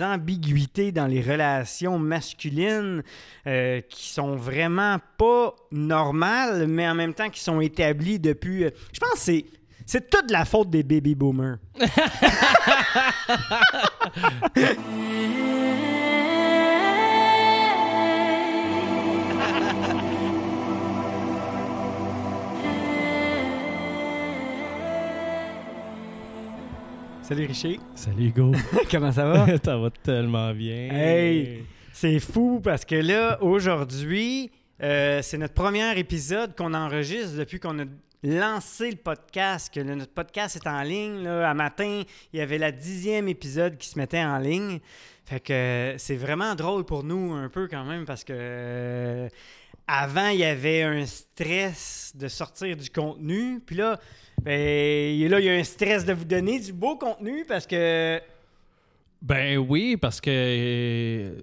ambiguïtés dans les relations masculines euh, qui sont vraiment pas normales, mais en même temps qui sont établies depuis. euh, je pense que c'est. C'est toute la faute des baby boomers. Salut Richer, Salut Hugo. comment ça va? ça va tellement bien. Hey! C'est fou parce que là, aujourd'hui, euh, c'est notre premier épisode qu'on enregistre depuis qu'on a lancé le podcast, que le- notre podcast est en ligne. Là. À matin, il y avait la dixième épisode qui se mettait en ligne. Fait que euh, c'est vraiment drôle pour nous un peu quand même parce que euh, avant, il y avait un stress de sortir du contenu. Puis là, ben, là, il y a un stress de vous donner du beau contenu parce que Ben oui, parce que euh,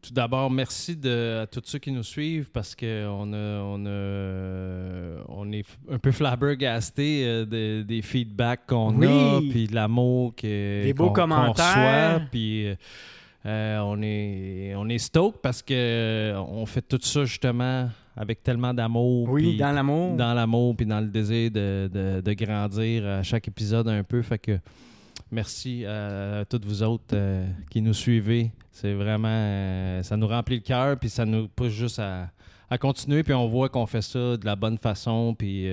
tout d'abord, merci de, à tous ceux qui nous suivent parce qu'on a, on a, on est un peu flabbergasté euh, de- des feedbacks qu'on Oui. a, puis de l'amour que, Des beaux commentaires. reçoit, puis euh, on est, on est stoked parce que euh, on fait tout ça justement avec tellement d'amour. oui, dans l'amour. dans l'amour puis dans le désir de, de- de grandir à chaque épisode un peu. Fait que merci à, toutes vous autres euh, qui nous suivez. C'est vraiment... ça nous remplit le cœur puis ça nous pousse juste à, à continuer. Puis on voit qu'on fait ça de la bonne façon puis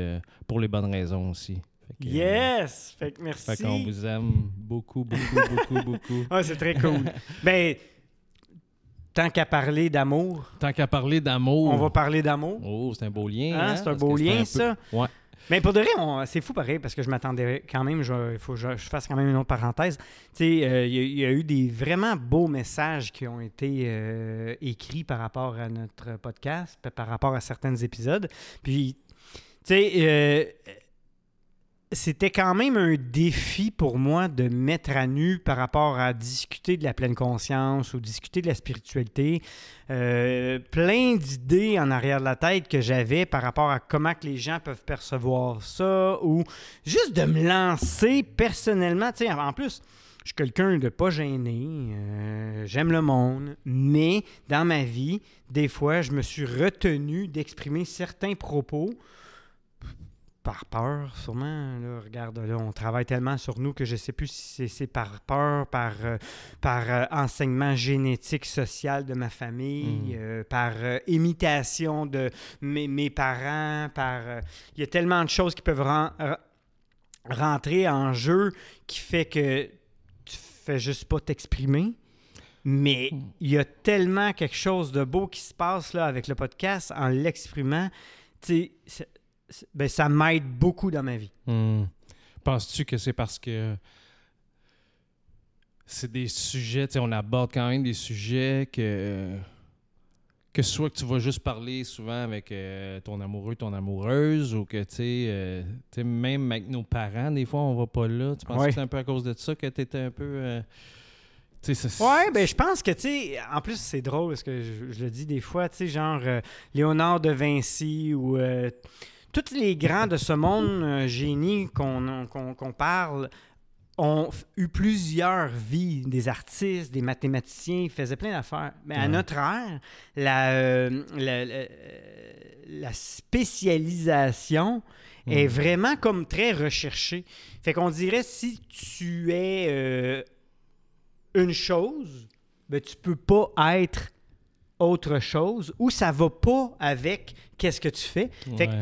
pour les bonnes raisons aussi. Fait que, Yes! Fait que merci. Fait qu'on vous aime beaucoup, beaucoup, beaucoup, beaucoup. Ah, c'est très cool. ben, tant qu'à parler d'amour, Tant qu'à parler d'amour... on va parler d'amour. Oh, c'est un beau lien. Hein, hein, c'est un beau lien, ça. Ouais. Mais pour de vrai, c'est fou pareil, parce que je m'attendais quand même, je- il faut que je, je fasse quand même une autre parenthèse. Tu sais, euh, il y, a- il y a eu des vraiment beaux messages qui ont été euh, écrits par rapport à notre podcast, pa- par rapport à certains épisodes. Puis, tu sais, euh, c'était quand même un défi pour moi de mettre à nu par rapport à discuter de la pleine conscience ou discuter de la spiritualité. Euh, plein d'idées en arrière de la tête que j'avais par rapport à comment que les gens peuvent percevoir ça ou juste de me lancer personnellement. En plus, je suis quelqu'un de pas gêné, euh, j'aime le monde, mais dans ma vie, des fois, je me suis retenu d'exprimer certains propos par peur, sûrement. Là, regarde, là, on travaille tellement sur nous que je ne sais plus si c'est- par peur, par, euh, par euh, enseignement génétique, social de ma famille, Mm. euh, par imitation de mes, mes parents, par... Il y a tellement de choses qui peuvent ren- re- rentrer en jeu qui fait que tu fais juste pas t'exprimer. Mais il y a tellement quelque chose de beau qui se passe là avec le podcast en l'exprimant. Tu sais, ben, ça m'aide beaucoup dans ma vie. Hmm. Penses-tu que c'est parce que c'est des sujets, tu sais, on aborde quand même des sujets que que soit que tu vas juste parler souvent avec euh, ton amoureux, ton amoureuse, ou que tu sais, euh, tu sais, même avec nos parents, des fois on va pas là. Tu penses Ouais. que c'est un peu à cause de ça que tu étais un peu. euh, Ouais, ben je pense que, tu sais, en plus, c'est drôle parce que je, je le dis des fois, tu sais, genre euh, Léonard de Vinci ou tous les grands de ce monde euh, génie qu'on qu'on- parle ont eu plusieurs vies, des artistes, des mathématiciens, ils faisaient plein d'affaires. Mais à Ouais. notre ère, la, euh, la, la- la spécialisation est Hmm. vraiment comme très recherchée. Fait qu'on dirait si tu es euh, une chose, ben, tu peux pas être autre chose ou ça va pas avec qu'est-ce que tu fais. Fait que.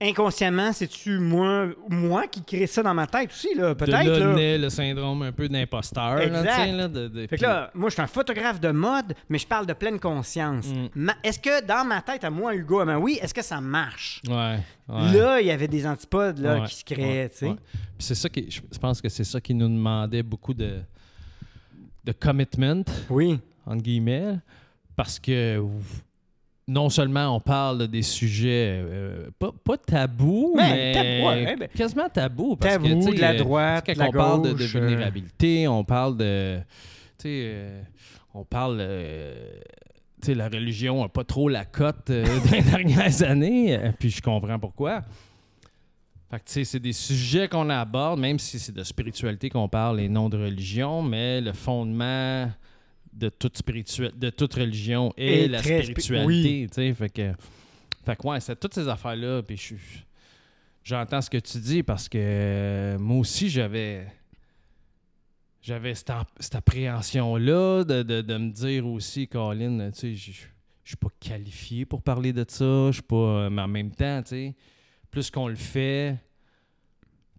Inconsciemment, c'est-tu moi, moi qui crée ça dans ma tête aussi, là, De peut-être. là là. naît le syndrome un peu d'imposteur. Exact. là, de- de- Fait que là, moi, je suis un photographe de mode, mais je parle de pleine conscience. Mm. Ma- est-ce que dans ma tête, à moi, Hugo, à ma oui, est-ce que ça marche? Ouais, ouais. Là, il y avait des antipodes là, Ouais, qui se créaient, tu sais. c'est ça qui, je je pense que c'est ça qui nous demandait beaucoup de, de commitment, Oui. entre guillemets, parce que non seulement on parle des sujets euh, pas, pas tabous, Ben, mais tabou, ouais, ben- quasiment tabous. Parce Tabou, que, de la droite, quand la on parle de, euh. vulnérabilité, on parle de. Tu sais, euh, on parle. euh, tu sais, la religion n'a pas trop la cote les dernières années, puis je comprends pourquoi. Fait que, tu sais, c'est des sujets qu'on aborde, même si c'est de spiritualité qu'on parle et non de religion, mais le fondement de toute spirituelle, de toute religion et, Et la spi- spiritualité, fait que fait que ouais, c'est toutes ces affaires là puis je j'entends ce que tu dis parce que euh, moi aussi j'avais j'avais cette, cette appréhension là de, de- de me dire aussi Colin, tu sais, je suis pas qualifié pour parler de ça, je suis pas euh, mais en même temps, tu sais, plus qu'on le fait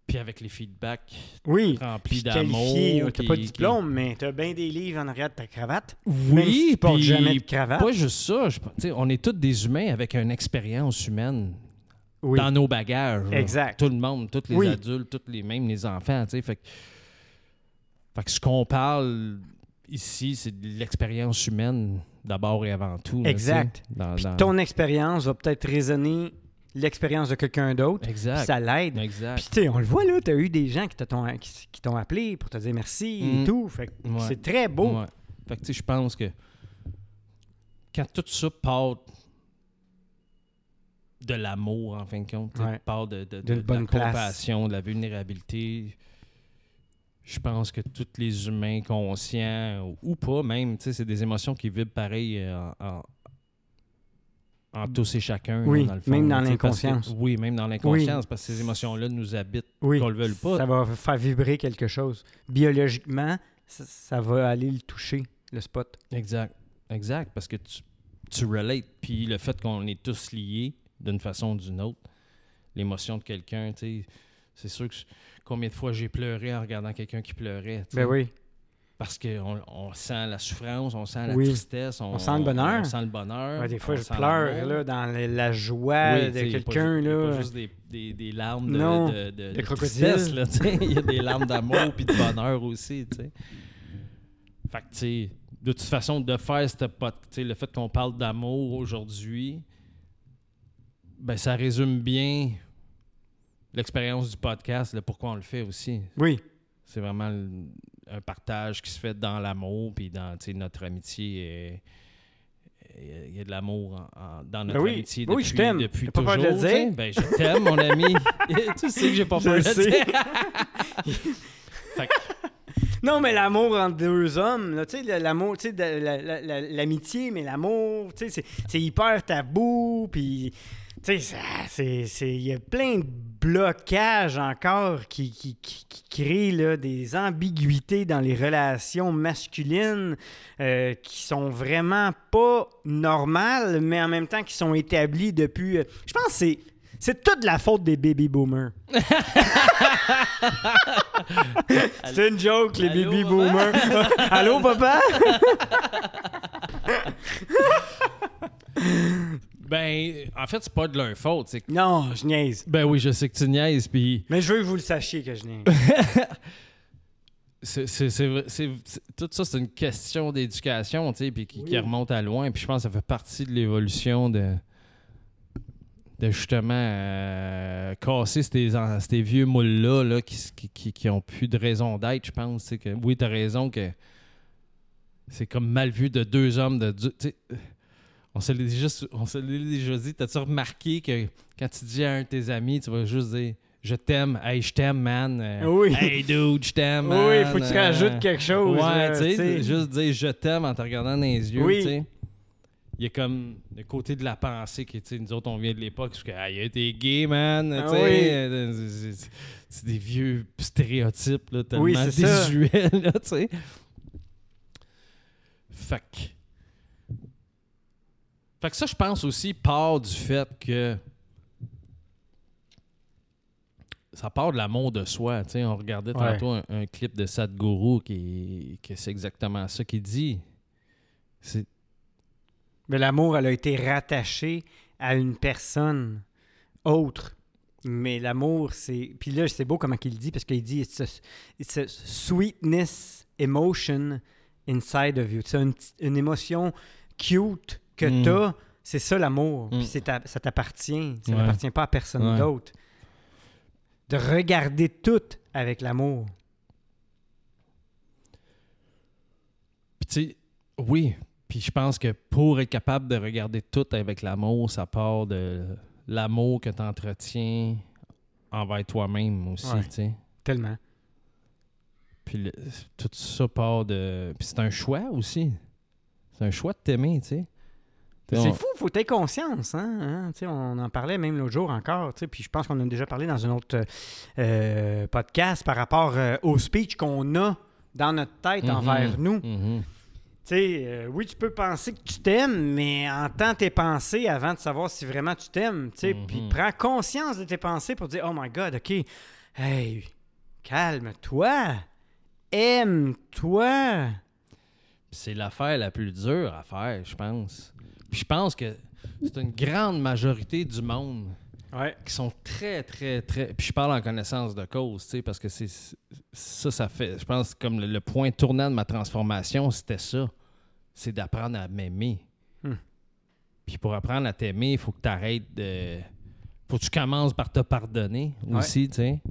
puis avec les feedbacks Oui. remplis d'amour, qualifié, t'as pas de qui- diplôme, mais t'as bien des livres en arrière de ta cravate. Oui, Même si tu portes puis jamais de cravate. Pas juste ça. je- tu sais, on est tous des humains avec une expérience humaine Oui. dans nos bagages. Exact. Tout le monde, tous les Oui. adultes, tous les mêmes, les enfants. Fait, que- fait que ce qu'on parle ici, c'est de l'expérience humaine d'abord et avant tout. Exact. dans- Puis dans- ton expérience va peut-être résonner l'expérience de quelqu'un d'autre. Exact. Ça l'aide. Exact. Puis tu sais, on le voit là, t'as eu des gens qui t'ont qui, qui t'ont appelé pour te dire merci Mm. et tout. Fait Ouais. c'est très beau. Ouais. Fait que tu sais, je pense que quand tout ça part de l'amour, en fin de compte, tu Ouais. part de, de, de- D'une de la bonne place. compassion, de la vulnérabilité, je pense que tous les humains conscients ou pas même, tu sais, c'est des émotions qui vibrent pareil euh, en, en- en tous et chacun. là, Oui, dans le fond, même dans l'inconscience. Oui, même dans l'inconscience, parce que ces émotions-là nous habitent, Oui. qu'on le veuille pas. Ça va faire vibrer quelque chose. Biologiquement, ça, ça va aller le toucher, le spot. Exact. Exact. Parce que tu, tu relates. Puis le fait qu'on est tous liés d'une façon ou d'une autre, l'émotion de quelqu'un, tu sais, c'est sûr que combien de fois j'ai pleuré en regardant quelqu'un qui pleurait. Ben oui. Parce qu'on on sent la souffrance, on sent la Oui. tristesse, on, On sent le bonheur. On, sent le bonheur. Ouais, des fois, je pleure là, dans la, joie Oui, de quelqu'un. là. pas juste des, des- des larmes de, Non, de, de- de de crocodile. tristesse, là. Il y a des larmes d'amour puis de bonheur aussi. Fait que, tu sais, de toute façon, de faire cette le fait qu'on parle d'amour aujourd'hui, ben ça résume bien l'expérience du podcast, le pourquoi on le fait aussi. Oui. C'est vraiment un partage qui se fait dans l'amour, puis dans notre amitié. Il y a de l'amour dans notre Ben oui. amitié Oui, depuis, je t'aime. depuis pas peur toujours. de dire? Ben, je t'aime, mon ami. tu sais que j'ai pas Je peur de le sais. dire. Non, mais l'amour entre deux hommes, là, tu sais, l'amour, tu sais, de- la- la- la- l'amitié, mais l'amour, tu sais, c'est- c'est hyper tabou, puis, tu sais, il y a plein de blocages encore qui, qui, qui, qui créent là, des ambiguïtés dans les relations masculines euh, qui sont vraiment pas normales, mais en même temps qui sont établies depuis... euh, je pense que c'est... C'est toute la faute des baby boomers. C'est une joke, les Allô, baby papa? boomers. Allô, papa? Ben, en fait, c'est pas de leur faute. c'est que- Non, je niaise. Ben oui, je sais que tu niaises, puis Mais je veux que vous le sachiez que je niaise. c'est, c'est- c'est vrai- c'est- c'est- tout ça, c'est une question d'éducation, tu sais, puis qui, qui Oui. remonte à loin. Puis je pense que ça fait partie de l'évolution de, de justement euh, casser ces, ces vieux moules-là là, qui, s- qui, qui, qui ont plus de raison d'être, je pense. sais, Que, oui, tu as raison que c'est comme mal vu de deux hommes de... du- tu sais, on se l'est déjà, on se l'est déjà dit. T'as-tu remarqué que quand tu dis à un de tes amis, tu vas juste dire Je t'aime, hey, je t'aime, man. Euh, Oui. Hey, dude, je t'aime, oui, faut que tu Euh, rajoutes quelque chose. Ouais, tu sais, juste dire je t'aime en te regardant dans les yeux, Oui. tu sais. Il y a comme le côté de la pensée qui, tu sais, nous autres, on vient de l'époque, parce que, ah, il a été gay, man, Ah tu sais. oui. euh, c'est- des vieux stéréotypes, là, tellement Oui, désuets, là, tu sais. Que... Fait que ça, je pense aussi, part du fait que ça part de l'amour de soi. tu sais. On regardait Ouais. tantôt un, un clip de Sadhguru qui, que c'est exactement ça qu'il dit. Mais l'amour, elle a été rattachée à une personne autre. Mais l'amour, c'est. Puis là, c'est beau comment il dit, parce qu'il dit it's a, it's a sweetness emotion inside of you. C'est une, une émotion cute que Mm. t'as. C'est ça l'amour. Mm. Puis ta- ça t'appartient. Ça Ouais. n'appartient pas à personne Ouais. d'autre. De regarder tout avec l'amour. Puis tu sais, oui. Puis je pense que pour être capable de regarder tout avec l'amour, ça part de l'amour que tu entretiens envers toi-même aussi, Ouais. tu sais. Tellement. Puis le- tout ça part de... Puis c'est un choix aussi. C'est un choix de t'aimer, tu sais. C'est fou, faut être conscience. Hein? hein? On en parlait même l'autre jour encore. Puis je pense qu'on en a déjà parlé dans un autre euh, podcast par rapport euh, au speech qu'on a dans notre tête Mhm. envers nous. Mhm. Sais, euh, oui, tu peux penser que tu t'aimes, mais entends tes pensées avant de savoir si vraiment tu t'aimes. Mhm. Puis prends conscience de tes pensées pour dire Oh my God, OK, hey, calme-toi, aime-toi. C'est l'affaire la plus dure à faire, je pense. Puis je pense que c'est une grande majorité du monde Ouais. qui sont très, très, très. Puis je parle en connaissance de cause, tu sais, parce que c'est ça, ça fait. Je pense comme le, le point tournant de ma transformation, c'était ça. C'est d'apprendre à m'aimer. Hmm. Puis pour apprendre à t'aimer, il faut que tu arrêtes de. faut que tu commences par te pardonner aussi, tu sais.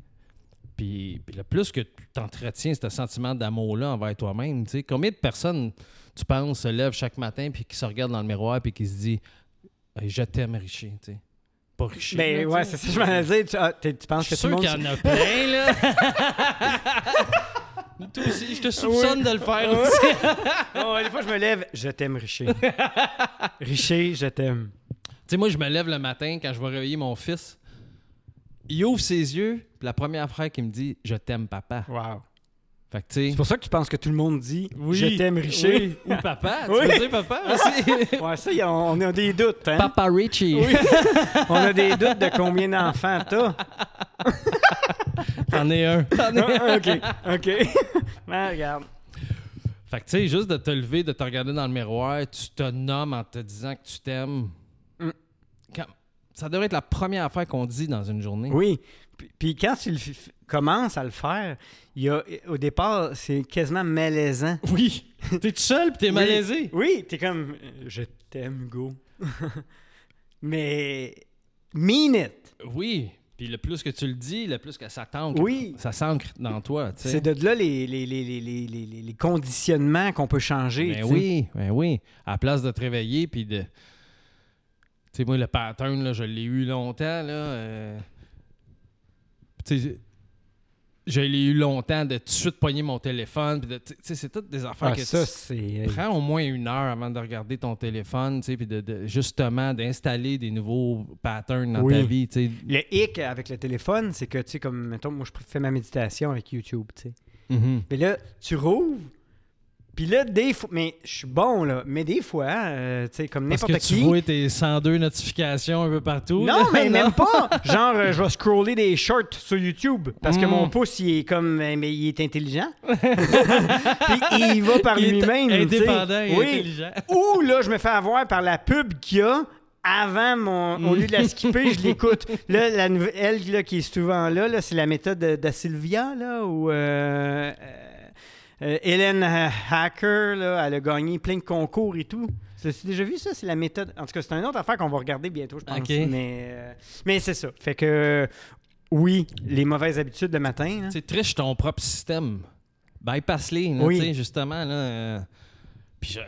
Puis, puis le plus que tu t'entretiens ce sentiment d'amour-là envers toi-même, tu sais, combien de personnes, tu penses, se lèvent chaque matin puis qui se regardent dans le miroir puis qui se disent Hey, Je t'aime, Richer, tu sais. Pas Richer. Ben là, ouais, c'est ça que je m'en dire. Tu, ah, tu penses Je que tout le sûr monde. qu'il y en a plein, là. Toi aussi, je te soupçonne de le faire aussi. Oh, des fois, je me lève, je t'aime, Richer. Richer, je t'aime. Tu sais, moi, je me lève le matin quand je vais réveiller mon fils. Il ouvre ses yeux, puis la première phrase qu'il me dit Je t'aime, papa. Wow. C'est pour ça que tu penses que tout le monde dit Oui, Je t'aime, Richer. oui. Ou papa. Tu Oui. veux dire papa aussi? Ouais, ça, y a- on a des doutes. Hein? Papa Richie. Oui. on a des doutes de combien d'enfants t'as. T'en es un. T'en es un. OK, OK. Ben, regarde. Fait que, tu sais, juste de te lever, de te regarder dans le miroir, tu te nommes en te disant que tu t'aimes. Mm. Ça devrait être la première affaire qu'on dit dans une journée. Oui. Puis, puis quand tu le commences à le faire, il y a, au départ, c'est quasiment malaisant. Oui. T'es tout seul pis t'es Oui. malaisé. Oui, t'es comme Je t'aime, Hugo. Mais mean it. Oui. Puis le plus que tu le dis, le plus que ça t'ancre. Oui. Ça s'ancre dans toi. C'est de là les, les, les, les, conditionnements qu'on peut changer. Ben oui, ben oui. À la place de te réveiller, puis de. Tu sais, moi, le pattern, là, je l'ai eu longtemps, là. euh, je l'ai eu longtemps de tout de suite pogner mon téléphone, puis de. C'est toutes des affaires Ah, que ça, c'est. prends au moins une heure avant de regarder ton téléphone, tu sais, puis de, de- justement d'installer des nouveaux patterns dans Oui. ta vie, tu sais. Le hic avec le téléphone, c'est que, tu sais, comme, mettons, moi, je fais ma méditation avec YouTube, tu sais. Mhm. Mais là, tu rouvres, puis là, des fois, mais je suis bon, là, mais des fois, euh, tu sais, comme n'importe que tu qui. vois tes 102 notifications un peu partout. Non, là. mais Non? même pas. Genre, euh, je vais scroller des shorts sur YouTube parce que Mm. mon pouce, il est comme. euh, Mais il est intelligent. Puis il va par Il est lui-même. indépendant et oui. intelligent. Ou là, je me fais avoir par la pub qu'il y a avant mon. Au lieu de la skipper, je l'écoute. Là, la nouve- elle là, qui est souvent là, là c'est la méthode de, de Sylvia, là, ou. Euh, Hélène Hacker, là, elle a gagné plein de concours et tout. Tu as déjà vu ça? C'est la méthode. En tout cas, c'est une autre affaire qu'on va regarder bientôt, je pense. Mais, euh, mais c'est ça. Fait que, oui, les mauvaises habitudes le matin. Tu sais, triche ton propre système. Bypass-les, Oui. justement. Là, euh, puis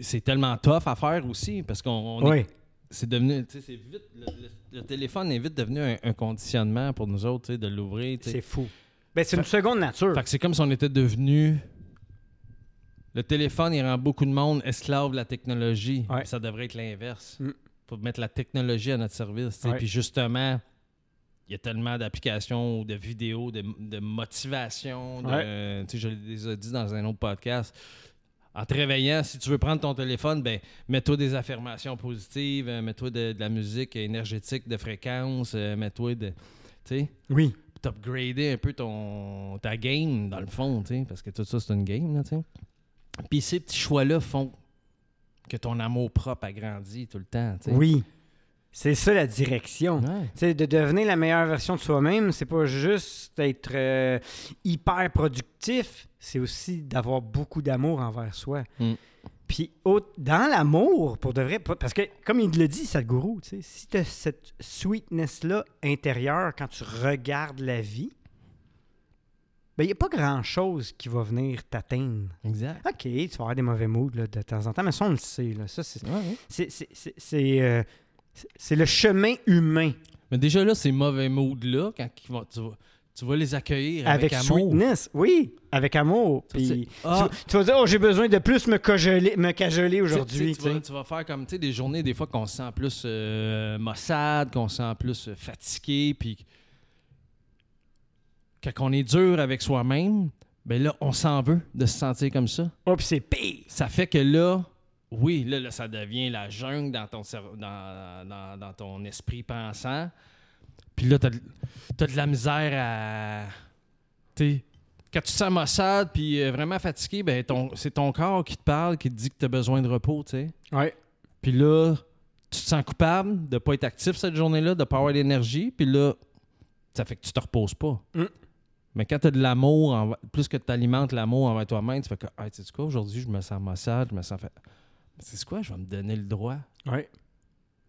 c'est tellement tough à faire aussi parce qu'on Oui. c'est devenu, c'est vite, le, le- le téléphone est vite devenu un, un conditionnement pour nous autres, de l'ouvrir. C'est fou. Ben, c'est une seconde nature. Fait que c'est comme si on était devenu. Le téléphone, il rend beaucoup de monde esclave de la technologie. Ouais. Ça devrait être l'inverse. Mm. faut mettre la technologie à notre service. Puis justement, il y a tellement d'applications ou de vidéos, de, de motivation. de- je l'ai déjà dit dans un autre podcast. En te réveillant, si tu veux prendre ton téléphone, ben, mets-toi des affirmations positives, euh, mets-toi de, de la musique énergétique de fréquence, euh, mets-toi de. Tu sais, Oui. T'upgrader un peu ton, ta game, dans le fond, tu sais, parce que tout ça, c'est une game, là, tu sais. Puis ces petits choix-là font que ton amour propre agrandit tout le temps, tu sais. Oui. C'est ça la direction. Ouais. De devenir la meilleure version de soi-même, c'est pas juste d'être euh, hyper productif, c'est aussi d'avoir beaucoup d'amour envers soi. Mm. Puis dans l'amour, pour de vrai, parce que comme il le dit, Sadhguru, tu sais, si tu as cette sweetness-là intérieure quand tu regardes la vie, ben il n'y a pas grand-chose qui va venir t'atteindre. Exact. OK, tu vas avoir des mauvais moods là, de temps en temps, mais ça, on le sait. Là. Ça, c'est, Ouais, ouais. euh, le chemin humain. Mais déjà là, ces mauvais moods-là, quand tu, vas, Tu vas les accueillir avec, avec, amour. sweetness. Oui, avec amour. Puis ah, tu, tu vas dire, oh, j'ai besoin de plus me cajoler, me cajoler aujourd'hui. tu, vas, tu sais. tu vas faire comme tu sais, des journées, des fois, qu'on se sent plus euh, maussade, qu'on se sent plus euh, fatigué, puis quand on est dur avec soi-même, ben là, on s'en veut de se sentir comme ça. Oh, puis c'est pire. Ça fait que là, oui, là, là, ça devient la jungle dans ton, cerveau- dans, dans- dans ton esprit pensant. Puis là, t'as de, t'as de la misère à. Tu sais, quand tu te sens maussade puis euh, vraiment fatigué, ben ton, c'est ton corps qui te parle, qui te dit que tu as besoin de repos, tu sais. Ouais. Puis là, tu te sens coupable de pas être actif cette journée-là, de pas avoir l'énergie. Puis là, ça fait que tu te reposes pas. Mm. Mais quand tu as de l'amour, plus que tu alimentes l'amour envers toi-même, tu fais que, hey, tu sais quoi, aujourd'hui, je me sens maussade, je me sens fait. C'est quoi, je vais me donner le droit Ouais.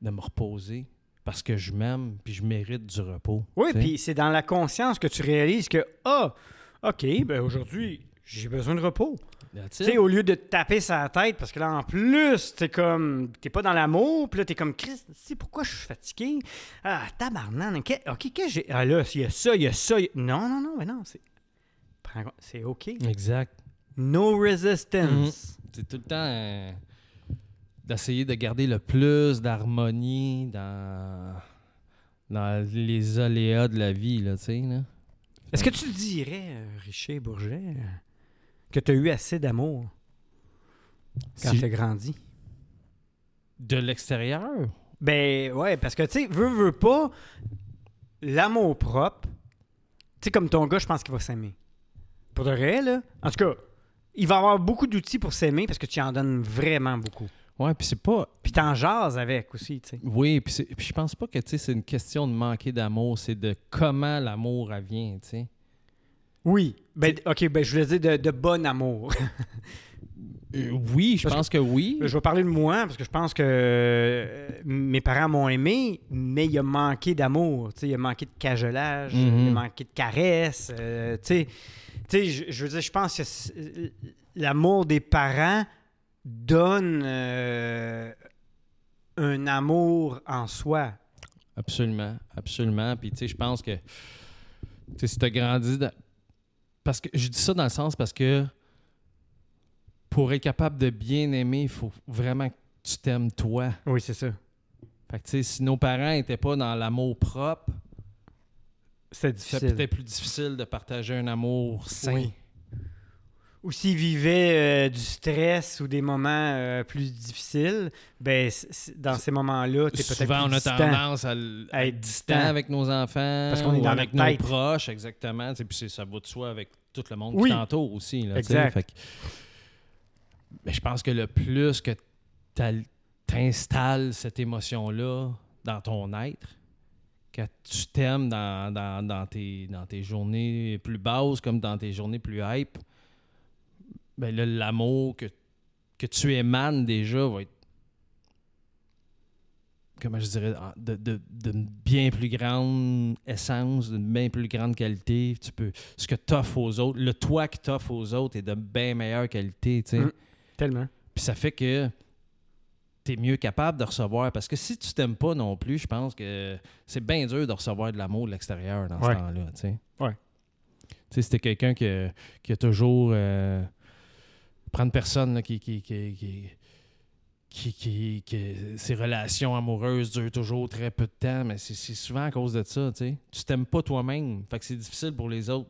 de me reposer? Parce que je m'aime puis je mérite du repos. Oui, puis c'est dans la conscience que tu réalises que, ah, OK, ben aujourd'hui, j'ai besoin de repos. Tu sais, au lieu de te taper sa tête, parce que là, en plus, t'es comme, t'es pas dans l'amour, puis là, t'es comme, Chris, tu sais pourquoi je suis fatigué? Ah, tabarnan, que- OK, que j'ai? Ah là, il y a ça, il y a ça. il y a- Non, non, non, mais non, c'est. C'est OK. Exact. No resistance. C'est tout le temps euh, d'essayer de garder le plus d'harmonie dans, dans les aléas de la vie, là, tu sais, là. Est-ce que tu dirais, euh, Richer Bourget, que tu as eu assez d'amour quand Si- tu as grandi? De l'extérieur? Ben ouais, parce que tu sais, veux, veux pas, l'amour propre, tu sais, comme ton gars, je pense qu'il va s'aimer. Pour de vrai, là. En tout cas, il va avoir beaucoup d'outils pour s'aimer parce que tu en donnes vraiment beaucoup. Ouais, puis c'est pas... Puis t'en jases avec aussi, tu sais. Oui, puis je pense pas que, tu sais, c'est une question de manquer d'amour, c'est de comment l'amour vient, tu sais. Oui. Ben, ok, ben je voulais dire de, de bon amour. Euh, oui, je Parce pense que, oui. je vais parler de moi parce que je pense que euh, mes parents m'ont aimé, mais il a manqué d'amour. Tu sais, il a manqué de cajolage, Mhm. il a manqué de caresses. euh, tu sais, tu sais, je, je veux dire, je pense que l'amour des parents donne euh, un amour en soi. Absolument, absolument. Puis, tu sais, je pense que, tu sais, si tu as grandi. dans- Parce que je dis ça dans le sens parce que pour être capable de bien aimer, il faut vraiment que tu t'aimes toi. Oui, c'est ça. Fait que, tu sais, si nos parents n'étaient pas dans l'amour propre, c'est difficile. plus difficile de partager un amour sain. Oui. Ou s'ils vivaient euh, du stress ou des moments euh, plus difficiles, ben dans ces moments-là, t'es peut-être Souvent, plus on a distant. tendance à, être distant. avec nos enfants Parce qu'on est ou dans avec nos tête. proches, exactement. Tu Puis ça va de soi avec tout le monde Oui. qui t'entoure aussi. Là, tu. Exact. Fait que- Mais je pense que le plus que tu installes cette émotion-là dans ton être, que tu t'aimes dans, dans, dans tes, dans tes journées plus basses comme dans tes journées plus hype, ben là, l'amour que, que tu émanes déjà va être comment je dirais, de, de, d'une bien plus grande essence, d'une bien plus grande qualité. Tu peux, ce que tu offres aux autres, le toi que tu offres aux autres est de bien meilleure qualité. tu sais. Mm. Tellement. Puis ça fait que tu es mieux capable de recevoir. Parce que si tu t'aimes pas non plus, je pense que c'est bien dur de recevoir de l'amour de l'extérieur dans Ouais. ce temps-là. tu sais. Ouais. Tu sais, c'était quelqu'un qui, a- qui a toujours. Euh, prendre personne là, qui, qui, qui, qui, ses relations amoureuses durent toujours très peu de temps, mais c'est souvent à cause de ça, tu sais. Tu t'aimes pas toi-même, fait que c'est difficile pour les autres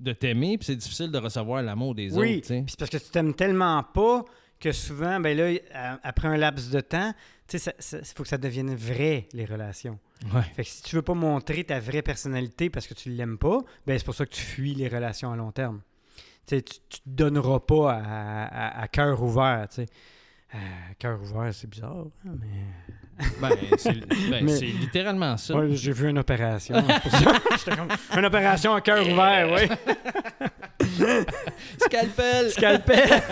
de t'aimer, puis c'est difficile de recevoir l'amour des Oui, autres, tu sais. puis c'est parce que tu t'aimes tellement pas que souvent, ben là, après un laps de temps, tu sais, il faut que ça devienne vrai, les relations. Ouais. Fait que si tu veux pas montrer ta vraie personnalité parce que tu l'aimes pas, ben c'est pour ça que tu fuis les relations à long terme. Tu te donneras pas à, à- à cœur ouvert. Euh, cœur ouvert, c'est bizarre, hein, mais... Ben, c'est ben, Mais- c'est littéralement ça. Ouais, j'ai vu une opération. c'est pour ça. J'étais comme, une opération à cœur ouvert, oui. Scalpel! Scalpel.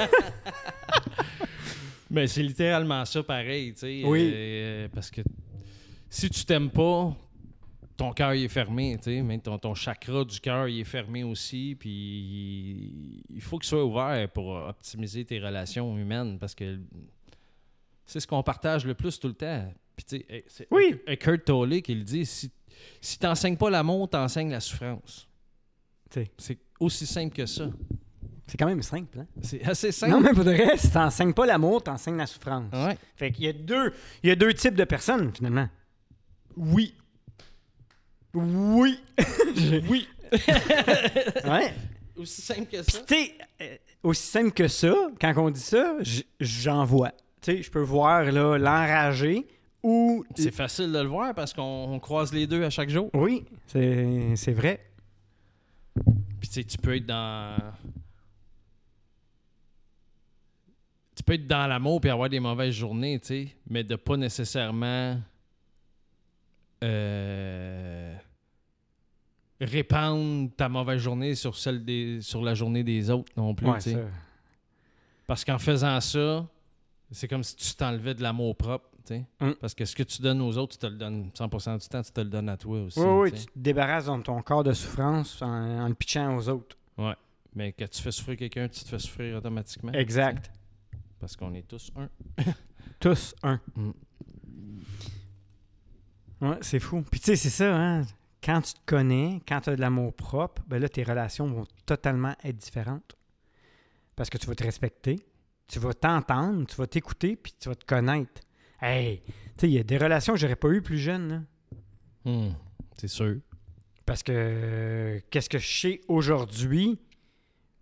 Mais c'est littéralement ça pareil, tu sais. Oui. euh, parce que si tu t'aimes pas, ton cœur est fermé, tu sais. Même ton, ton chakra du cœur est fermé aussi. Puis il faut qu'il soit ouvert pour optimiser tes relations humaines parce que c'est ce qu'on partage le plus tout le temps. Puis tu sais, c'est Oui. Eckhart Tolle qui le dit si, si tu n'enseignes pas l'amour, tu enseignes la souffrance. C'est aussi simple que ça. C'est quand même simple. Hein? C'est assez simple. Non, mais pour vrai, si t'enseignes pas l'amour, t'enseignes la souffrance. Ouais. Fait qu'il y a deux, il y a deux types de personnes, finalement. Oui. Oui. Oui. ouais. Aussi simple que ça. tu sais, euh, aussi simple que ça, quand on dit ça, j'en vois. Tu sais, je peux voir là l'enragé ou. C'est facile de le voir parce qu'on on croise les deux à chaque jour. Oui, c'est c'est vrai. Puis tu sais, tu peux être dans. Tu peux être dans l'amour puis avoir des mauvaises journées, tu sais, mais de pas nécessairement. euh, répandre ta mauvaise journée sur celle des sur la journée des autres non plus Ouais, ça. parce qu'en faisant ça c'est comme si tu t'enlevais de l'amour propre. Mm. parce que ce que tu donnes aux autres tu te le donnes 100% du temps tu te le donnes à toi aussi Oui, oui, tu te débarrasses de ton corps de souffrance en, en le pitchant aux autres. mais quand tu fais souffrir quelqu'un tu te fais souffrir automatiquement Exact. Parce qu'on est tous un. Tous un. Mm. Ouais, c'est fou. Puis tu sais, c'est ça, hein? Quand tu te connais, quand tu as de l'amour propre, ben là, tes relations vont totalement être différentes. Parce que tu vas te respecter, tu vas t'entendre, tu vas t'écouter, puis tu vas te connaître. Hey! Tu sais, il y a des relations que j'aurais pas eues plus jeune. Hmm, C'est sûr. Parce que euh, qu'est-ce que je sais aujourd'hui?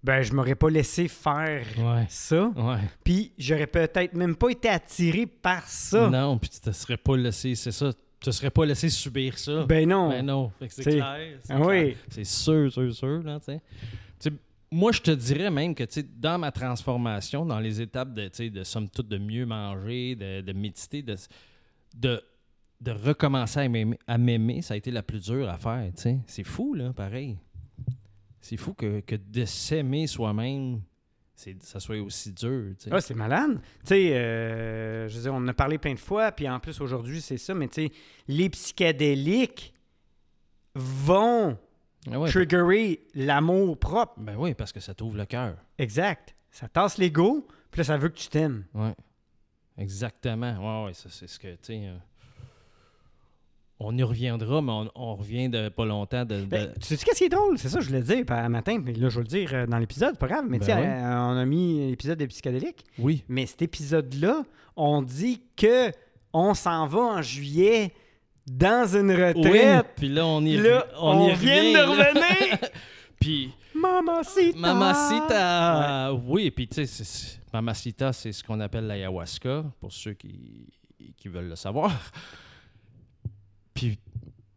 Ben, je m'aurais pas laissé faire Ouais. ça. Ouais. Puis j'aurais peut-être même pas été attiré par ça. Non, puis tu te serais pas laissé, c'est ça. Tu te serais pas laissé subir ça. Ben non. Ben non. C'est T'sais, clair. c'est Ah clair. oui. C'est sûr, sûr, sûr, là, Moi, je te dirais même que, dans ma transformation, dans les étapes de, de somme toute, de mieux manger, de, de méditer, de, de, de recommencer à m'aimer, ça a été la plus dure à faire. C'est fou, là, pareil. C'est fou que, que de s'aimer soi-même, ça soit aussi dur. Ah, c'est malade. Tu sais, euh, je veux dire, on en a parlé plein de fois, puis en plus aujourd'hui, c'est ça, mais tu sais, les psychédéliques vont Ah ouais, triggerer l'amour propre. ben oui, parce que ça t'ouvre le cœur. Exact. Ça tasse l'ego, puis là, ça veut que tu t'aimes. Ouais. Exactement. Ouais, ouais, ça, c'est ce que, tu sais. euh, on y reviendra, mais on, on revient de pas longtemps de. de- Ben, tu sais qu'est-ce qui est drôle? C'est ça, je voulais dire par matin, puis là, je vais le dire euh, dans l'épisode, pas grave, mais Ben tu sais, ouais. euh, on a mis l'épisode des psychédéliques, Oui. mais cet épisode-là, on dit que on s'en va en juillet dans une Oui, retraite. puis là, on y, Puis là, on y vient revient, de revenir. Puis, Mamacita! Mamacita! Oui, puis tu sais, Mamacita, c'est ce qu'on appelle l'ayahuasca, pour ceux qui, qui veulent le savoir.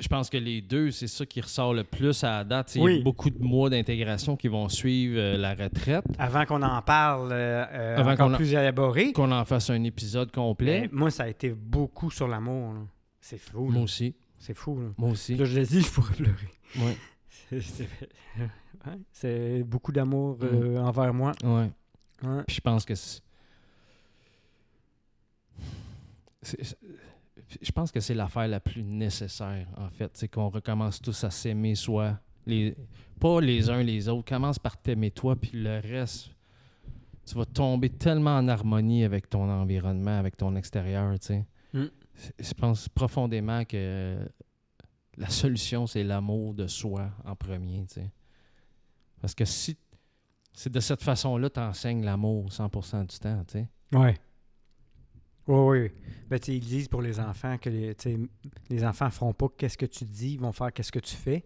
Je pense que les deux, c'est ça qui ressort le plus à la date. Il y Oui. a beaucoup de mois d'intégration qui vont suivre euh, la retraite. Avant qu'on en parle euh, euh, Avant encore qu'on en- plus élaboré, Qu'on en fasse un épisode complet. mais moi, ça a été beaucoup sur l'amour. là. C'est fou. là. Moi aussi. C'est fou. Là. Moi aussi. Là, je l'ai dit, je pourrais pleurer. Ouais. C'est- C'est ouais, c'est beaucoup d'amour envers moi. Ouais. Ouais. Puis je pense que c'est- je pense que c'est l'affaire la plus nécessaire en fait, c'est qu'on recommence tous à s'aimer soi, les pas les uns les autres, commence par t'aimer toi puis le reste tu vas tomber tellement en harmonie avec ton environnement, avec ton extérieur, tu sais. Mm. Je pense profondément que la solution c'est l'amour de soi en premier, tu sais. Parce que si c'est de cette façon-là tu enseignes l'amour 100% du temps, tu sais. Ouais. Oui, oui. Ben, tu ils disent pour les enfants que les, tu enfants feront pas qu'est-ce que tu dis, ils vont faire qu'est-ce que tu fais.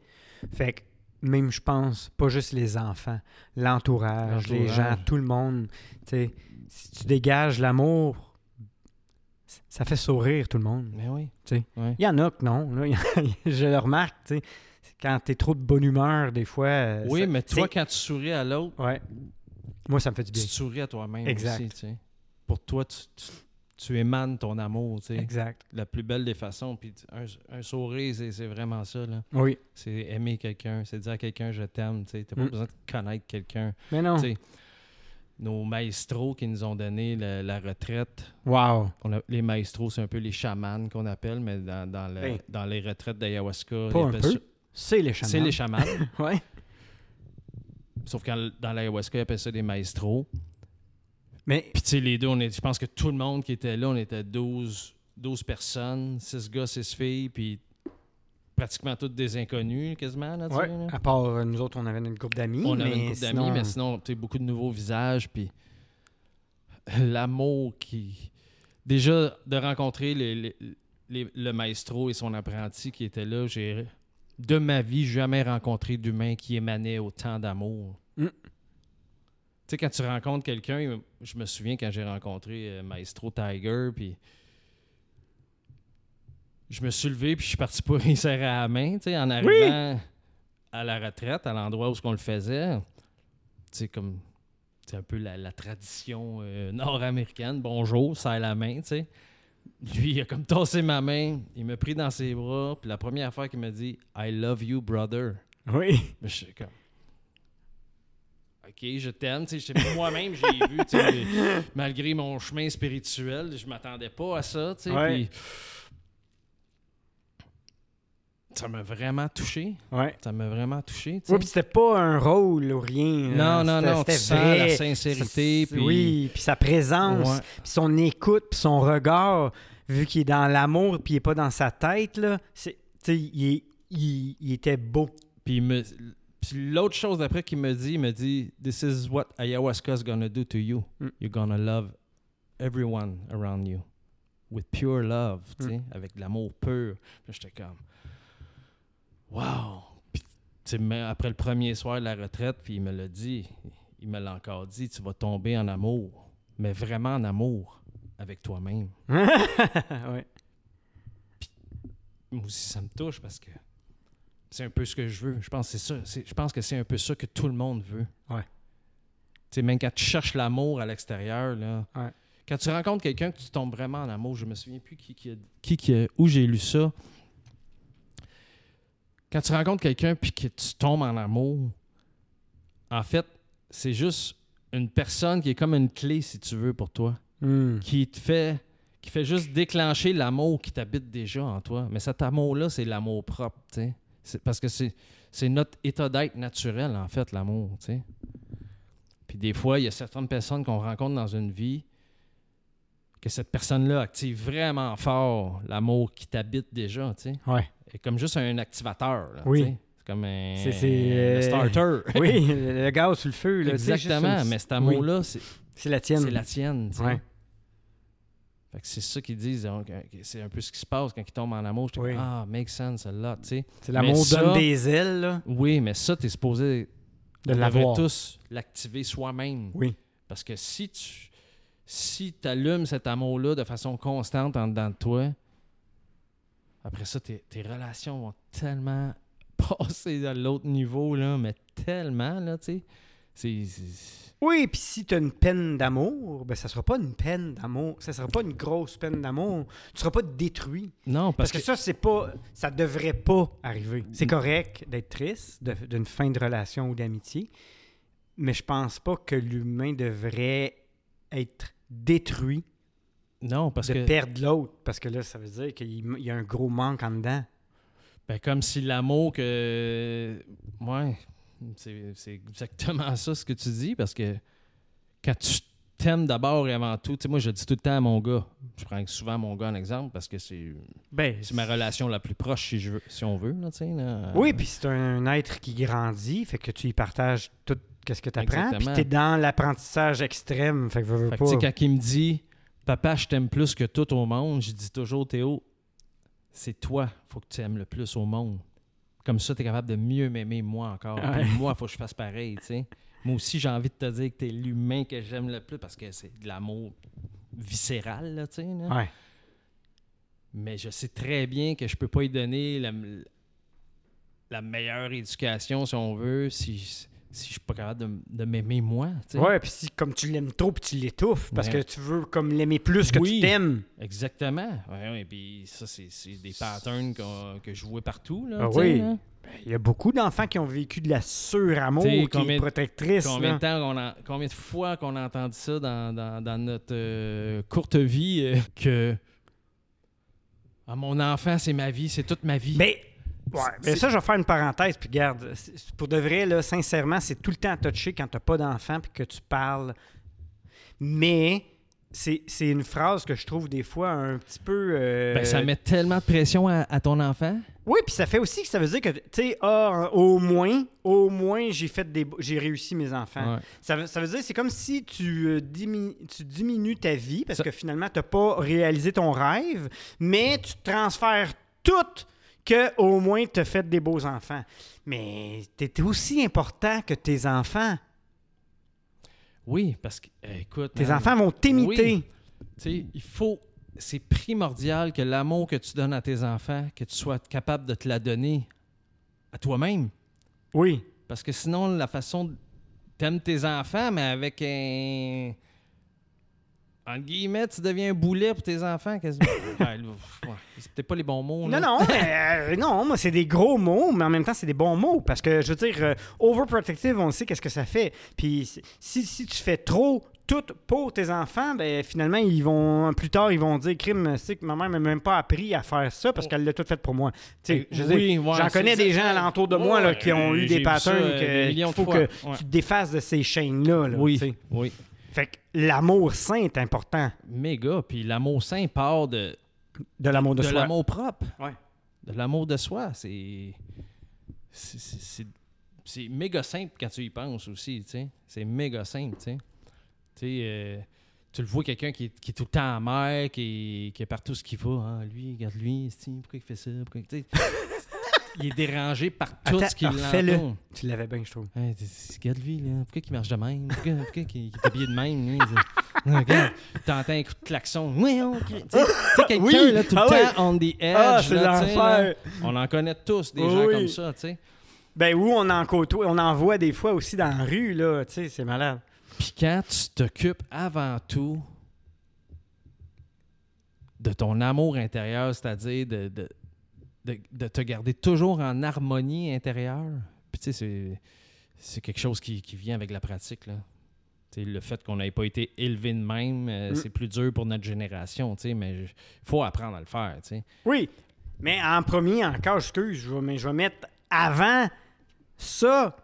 Fait que même, je pense, pas juste les enfants, l'entourage, les gens, tout le monde. Tu si tu dégages l'amour, ça fait sourire tout le monde. Mais oui. Tu. Il y en a que non. là. je le remarque, tu sais. Quand tu es trop de bonne humeur, des fois. euh, Oui, ça- mais toi, quand tu souris à l'autre, Ouais. Moi, ça me fait du tu bien. te souris à toi-même aussi, tu. Pour toi, tu, tu, tu émanes ton amour, tu sais. Exact. La plus belle des façons. Puis un, un sourire, c'est vraiment ça, là. Oui. C'est aimer quelqu'un, c'est dire à quelqu'un je t'aime, tu sais. T'as pas Mm. besoin de connaître quelqu'un. Mais non. Tu sais, Nos maestros qui nous ont donné la, la retraite, Wow. on a- les maestros, c'est un peu les chamans qu'on appelle, mais dans, dans, le- Ben. dans les retraites d'ayahuasca, Pas un peu. C'est les chamans. c'est les chamans. Ouais. Sauf que dans l'ayahuasca, ils appellent ça des maestros. Mais Puis tu sais, les deux, on est, je pense que tout le monde qui était là, on était 12, 12 personnes, 6 gars, 6 filles, puis pratiquement tous des inconnus, quasiment. Là, Ouais, là. à part euh, nous autres, on avait notre groupe d'amis. On avait mais une couple d'amis, sinon- mais sinon, tu sais, beaucoup de nouveaux visages. Puis l'amour qui. Déjà, de rencontrer les- les- les- le maestro et son apprenti qui étaient là, j'ai. De ma vie, jamais rencontré d'humain qui émanait autant d'amour. Mm. Tu sais, quand tu rencontres quelqu'un, je me souviens quand j'ai rencontré euh, Maestro Tiger, puis je me suis levé, puis je suis parti pour serrer à la main, tu sais, en arrivant à la retraite, à l'endroit où ce qu'on le faisait. Tu sais, comme, c'est un peu la, la tradition euh, nord-américaine. Bonjour, serre la main, tu sais. Lui, il a comme tassé ma main, il m'a pris dans ses bras, puis la première affaire qu'il m'a dit, I love you, brother. Oui. Mais je suis comme. Ok, je t'aime. Moi-même, j'ai vu, malgré mon chemin spirituel, je m'attendais pas à ça. Ouais. ça m'a vraiment touché. Ouais. Ça m'a vraiment touché. Oui, puis c'était pas un rôle ou rien. non, là. non, non, C'était vrai. la sincérité. Puis- Oui, puis sa présence, puis son écoute, puis son regard, vu qu'il est dans l'amour, puis il est pas dans sa tête, là, c'est, il, est- il- il était beau. Puis, il me- puis l'autre chose d'après qu'il me dit, il me dit This is what ayahuasca's gonna do to you. Mm. You're gonna love everyone around you. With pure love, tu sais, Mm. avec de l'amour pur. Puis j'étais comme Wow! Puis, après le premier soir de la retraite, puis il me l'a dit, il me l'a encore dit Tu vas tomber en amour, mais vraiment en amour avec toi-même. ouais. moi aussi, ça me touche parce que c'est un peu ce que je veux. Je pense que c'est ça. Je pense que c'est un peu ça que tout le monde veut. Ouais. Même quand tu cherches l'amour à l'extérieur, là. Ouais. Quand tu rencontres quelqu'un que tu tombes vraiment en amour, je me souviens plus qui, qui, a- qui, où j'ai lu ça. Quand tu rencontres quelqu'un puis que tu tombes en amour, en fait, c'est juste une personne qui est comme une clé, si tu veux, pour toi Hmm. qui te fait qui fait juste déclencher l'amour qui t'habite déjà en toi. Mais cet amour-là, c'est l'amour propre, tu sais. Parce que c'est, notre état d'être naturel, en fait, l'amour. Puis des fois, il y a certaines personnes qu'on rencontre dans une vie que cette personne-là active vraiment fort l'amour qui t'habite déjà, tu. Ouais. Et comme juste un activateur, là, Oui. tu sais. C'est comme un, euh, starter. Oui, le gaz sur le feu. Là, juste Exactement, mais cet amour-là, c'est, C'est la tienne. c'est la tienne. Ouais. Fait que c'est ça qu'ils disent. que c'est un peu ce qui se passe quand ils tombent en amour. Oui. comme, ah, make sense, là, tu sais. C'est l'amour donne des ailes, là, Oui, mais ça, t'es supposé. de l'avoir. tous l'activer soi-même. Oui. Parce que si tu si allumes cet amour-là de façon constante en dedans de toi, après ça, tes, tes relations vont tellement passer à l'autre niveau, là, mais tellement, là, tu sais. C'est- Oui, puis si tu as une peine d'amour, ben ça sera pas une peine d'amour, ça sera pas une grosse peine d'amour, tu seras pas détruit. Non, Parce, parce, que, que, ça c'est pas ça devrait pas arriver. C'est Mm. correct d'être triste d'une fin de relation ou d'amitié, mais je pense pas que l'humain devrait être détruit non, parce de que perdre l'autre parce que là ça veut dire qu'il il y a un gros manque en dedans. Ben, comme si l'amour que. Ouais, c'est exactement ça ce que tu dis parce que quand tu t'aimes d'abord et avant tout, tu sais, moi je dis tout le temps à mon gars, je prends souvent mon gars en exemple parce que c'est Ben, ma relation la plus proche si, je veux, si on veut, là, là. Oui, puis c'est un être qui grandit, fait que tu y partages tout ce que tu apprends, puis tu es dans l'apprentissage extrême, fait que veux, veux Fait que, pas. sais, quand il me dit Papa, je t'aime plus que tout au monde, je dis toujours Théo, c'est toi, faut que tu aimes le plus au monde. Comme ça, tu es capable de mieux m'aimer moi encore. Ouais. Puis moi, il faut que je fasse pareil, tu sais. Moi aussi, j'ai envie de te dire que tu es l'humain que j'aime le plus parce que c'est de l'amour viscéral, là, tu sais. là. Ouais. Mais je sais très bien que je peux pas y donner la, la meilleure éducation, si on veut, si, si je suis pas capable de, de m'aimer moi, tu sais. Ouais, puis si comme tu l'aimes trop, puis tu l'étouffes, parce Ouais. que tu veux comme l'aimer plus que Oui. tu t'aimes. Exactement. Ouais, ouais, puis ça, c'est des patterns que je vois partout. Là, Ah oui. là. Ben, Il y a beaucoup d'enfants qui ont vécu de la sur-amour T'sais, qui est combien- protectrice. Combien là. de, temps a, combien de fois qu'on a entendu ça dans, dans- dans notre euh, courte vie euh, que ah, mon enfant, c'est ma vie, c'est toute ma vie. Mais, ouais, mais ça, je vais faire une parenthèse, puis garde, pour de vrai, là, sincèrement, c'est tout le temps touché quand tu n'as pas d'enfant puis que tu parles. Mais c'est c'est une phrase que je trouve des fois un petit peu. euh, Ben, ça met tellement de pression à, à ton enfant. Oui, puis ça fait aussi que ça veut dire que, tu sais, ah, au moins, au moins, j'ai fait des, j'ai réussi mes enfants. Ouais. Ça, veut, ça veut dire, c'est comme si tu, euh, diminu- tu diminues ta vie parce Ça- que finalement, tu n'as pas réalisé ton rêve, mais tu transfères tout que au moins tu as fait des beaux enfants. Mais tu es aussi important que tes enfants. Oui, parce que, euh, écoute. Tes man, enfants vont t'imiter. Oui. Tu sais, il faut. C'est primordial que l'amour que tu donnes à tes enfants, que tu sois capable de te la donner à toi-même. Oui. Parce que sinon, la façon. T'aimes tes enfants, mais avec un. Entre guillemets, tu deviens un boulet pour tes enfants. quasiment. Ouais, c'est peut-être pas les bons mots. Non, là. non, mais, euh, non, moi, c'est des gros mots, mais en même temps, c'est des bons mots. Parce que, je veux dire, euh, overprotective, on sait qu'est-ce que ça fait. Puis, si, si tu fais trop tout pour tes enfants, ben finalement, ils vont, plus tard, ils vont dire, crime, c'est que ma mère m'a même pas appris à faire ça parce qu'elle l'a tout fait pour moi. Tu sais, je Oui, ouais, j'en connais des gens alentour de moi là, qui ont eu des patterns ça, euh, que- des faut fois. que Ouais. tu te défasses de ces chaînes-là. là, Oui, oui. Fait que l'amour sain est important Méga. Puis l'amour sain part de, de l'amour de, de soi. l'amour propre. Ouais. De l'amour de soi. C'est. c'est- méga simple quand tu y penses aussi, tu sais. C'est méga simple, tu sais. Tu sais, euh, tu le vois quelqu'un qui, est- qui est tout le temps amer, qui, qui est partout ce qu'il faut. Ah, lui, regarde lui, pourquoi il fait ça? Pourquoi... il est dérangé par tout Attends, ce qui l'entoure. Tu l'avais bien, je trouve. Hey, regarde lui, là. Pourquoi il marche de même? Pourquoi, pourquoi qu'il il est habillé de même? lui? Regarde, t'entends un coup de klaxon. Oui, on... Tu sais, quelqu'un, Oui, là, tout le ah oui. temps on the edge. Ah, là, là. l'enfer. On en connaît tous, des Oui, gens comme ça, tu sais. Ben, où on en côtoie, on en voit des fois aussi dans la rue, là, tu sais, c'est malade. Puis quand tu t'occupes avant tout de ton amour intérieur, c'est-à-dire de, de, de- de te garder toujours en harmonie intérieure, puis tu sais, c'est, quelque chose qui, qui vient avec la pratique, là. Le fait qu'on n'ait pas été élevé de même, euh, Mm. c'est plus dur pour notre génération, mais il faut apprendre à le faire. Oui, mais en premier, encore, excuse, je vais, mais je vais mettre avant ça,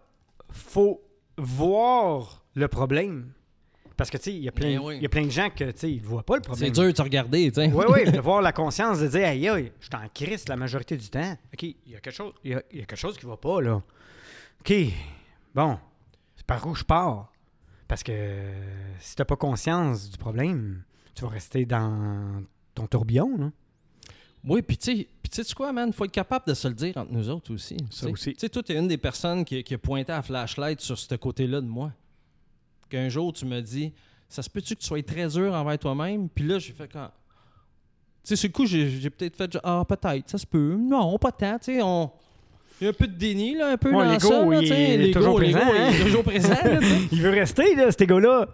faut voir le problème. Parce que, tu sais, il y, a plein- Ben oui. il y a plein de gens que, tu sais, ils ne voient pas le C'est problème. dur de se regarder, tu sais. Oui, oui, de voir la conscience, de dire, aïe, aïe, je suis en crise la majorité du temps. OK, il y a quelque chose, il y a, il y a quelque chose qui va pas, là. OK, bon, c'est par où je pars? Parce que si tu n'as pas conscience du problème, tu vas rester dans ton tourbillon, là. Oui, puis tu sais, puis tu sais quoi, man, faut être capable de se le dire entre nous autres aussi. Ça aussi. Tu sais, toi, t'es une des personnes qui, qui a pointé à flashlight sur ce côté-là de moi. Qu'un jour, tu me dis, ça se peut-tu que tu sois très dur envers toi-même? Puis là, j'ai fait quand. Tu sais, le coup, j'ai peut-être fait, genre, ah, peut-être, ça se peut. Non, pas tant, tu sais, on. Il y a un peu de déni, là, un peu Ouais, dans ça, là, il tu sais. est toujours présent, il est hein? toujours présent, là. Il veut rester, là, cet gars-là.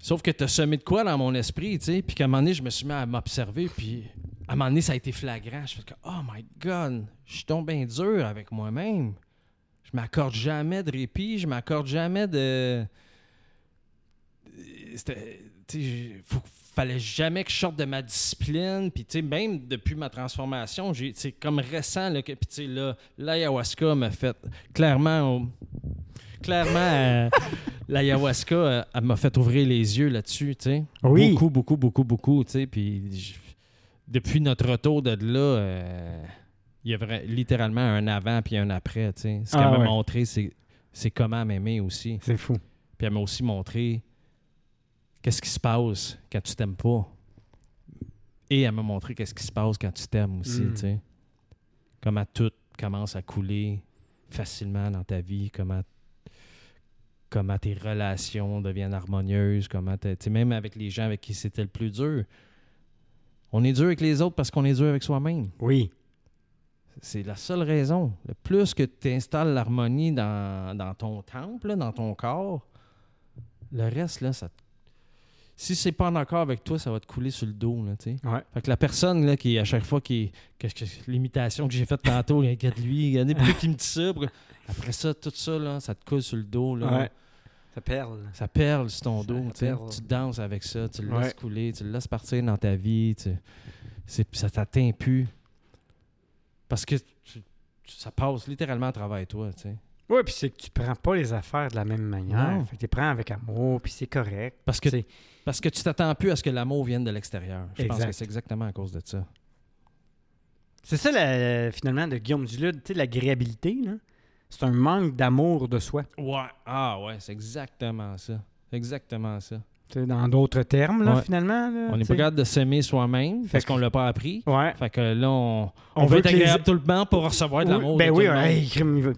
Sauf que t'as semé de quoi dans mon esprit, tu sais, puis qu'à un moment donné, je me suis mis à m'observer, puis à un moment donné, ça a été flagrant. Je fais que, oh my God, je suis tombé dur avec moi-même. Je m'accorde jamais de répit, je m'accorde jamais de. C'était. Tu sais, faut- fallait jamais que je sorte de ma discipline. Puis, tu sais, même depuis ma transformation, j'ai, c'est comme récent, là, que, puis, tu sais, là, l'ayahuasca m'a fait clairement. Clairement, euh, l'ayahuasca, euh, elle m'a fait ouvrir les yeux là-dessus, tu sais. Oui. Beaucoup, beaucoup, beaucoup, beaucoup, tu sais. Puis depuis notre retour de là, euh, il y a vra- littéralement un avant puis un après, tu sais. Ce qu'elle Ah m'a ouais. montré, c'est, c'est comment m'aimer aussi. C'est fou. Puis elle m'a aussi montré qu'est-ce qui se passe quand tu t'aimes pas? Et elle m'a montré qu'est-ce qui se passe quand tu t'aimes aussi, Mm. tu sais. Comment tout commence à couler facilement dans ta vie, comment comment tes relations deviennent harmonieuses, comment tu même avec les gens avec qui c'était le plus dur. On est dur avec les autres parce qu'on est dur avec soi-même. Oui. C'est la seule raison. Le plus que tu installes l'harmonie dans, dans ton temple, là, dans ton corps, le reste, là, ça te- si c'est pas en accord avec toi, ça va te couler sur le dos. Là, tu sais. Ouais. fait que la personne là, qui, à chaque fois, qui que, que- l'imitation que j'ai faite tantôt, regarde lui, regardez pourquoi il me dit ça. Après ça, tout ça, là, ça te coule sur le dos. Là. Ouais. Ça perle. Ça perle sur ton Ça dos. tu sais. perle. Tu danses avec ça, tu le Ouais. laisses couler, tu le laisses partir dans ta vie. Tu... c'est- Ça t'atteint plus. Parce que tu- tu- ça passe littéralement à travers toi. tu sais. Oui, puis c'est que tu prends pas les affaires de la même manière. Non. Fait que tu les prends avec amour, puis c'est correct. Parce que, parce que tu t'attends plus à ce que l'amour vienne de l'extérieur. Je pense que c'est exactement à cause de ça. C'est ça, la- finalement, de Guillaume Dulude, tu sais, l'agréabilité, là. C'est un manque d'amour de soi. Ouais. Ah ouais, c'est exactement ça. Exactement ça. Dans d'autres termes, là, Ouais. finalement. là, On n'est pas capable de s'aimer soi-même parce qu'on l'a pas appris. Ouais. Fait que là, on, on, On veut veut être que les- agréable tout le temps pour recevoir de l'amour. Ben de oui, tout le monde.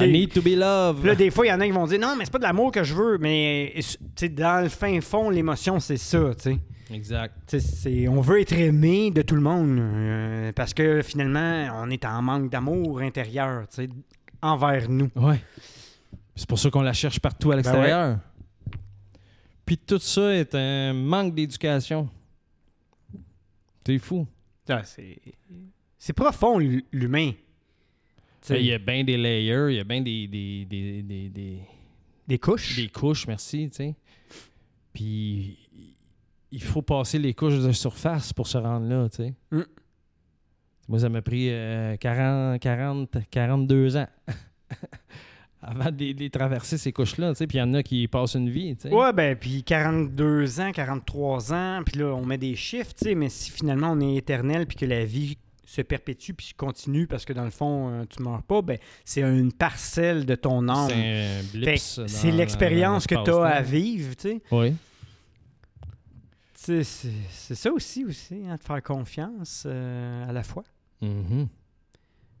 hey, I need to be loved. Là, des fois, il y en a qui vont dire non, mais c'est pas de l'amour que je veux, mais dans le fin fond, l'émotion, c'est ça, tu sais. Exact. C'est- on veut être aimé de tout le monde euh, parce que finalement, on est en manque d'amour intérieur, envers nous. Ouais. C'est pour ça qu'on la cherche partout à l'extérieur. Puis tout ça est un manque d'éducation. C'est fou. Ah, c'est c'est profond, l'humain. Tu sais, Il y a bien des layers, il y a bien des, des, des, des, des- des couches. des couches, merci, tu sais. Puis il faut passer les couches de surface pour se rendre là, tu sais. Mm. Moi, ça m'a pris euh, 40, 40, 42 ans avant de les, de les traverser, ces couches-là, tu sais. Puis il y en a qui passent une vie, tu sais. Ouais, ben, puis 42 ans, 43 ans, puis là, on met des chiffres, tu sais, mais si finalement on est éternel, puis que la vie se perpétue, puis continue, parce que dans le fond, euh, tu meurs pas, ben, c'est une parcelle de ton âme. C'est l'expérience que tu as à vivre, tu sais. Oui. C'est ça aussi, aussi, hein, de faire confiance euh, à la fois. Mhm.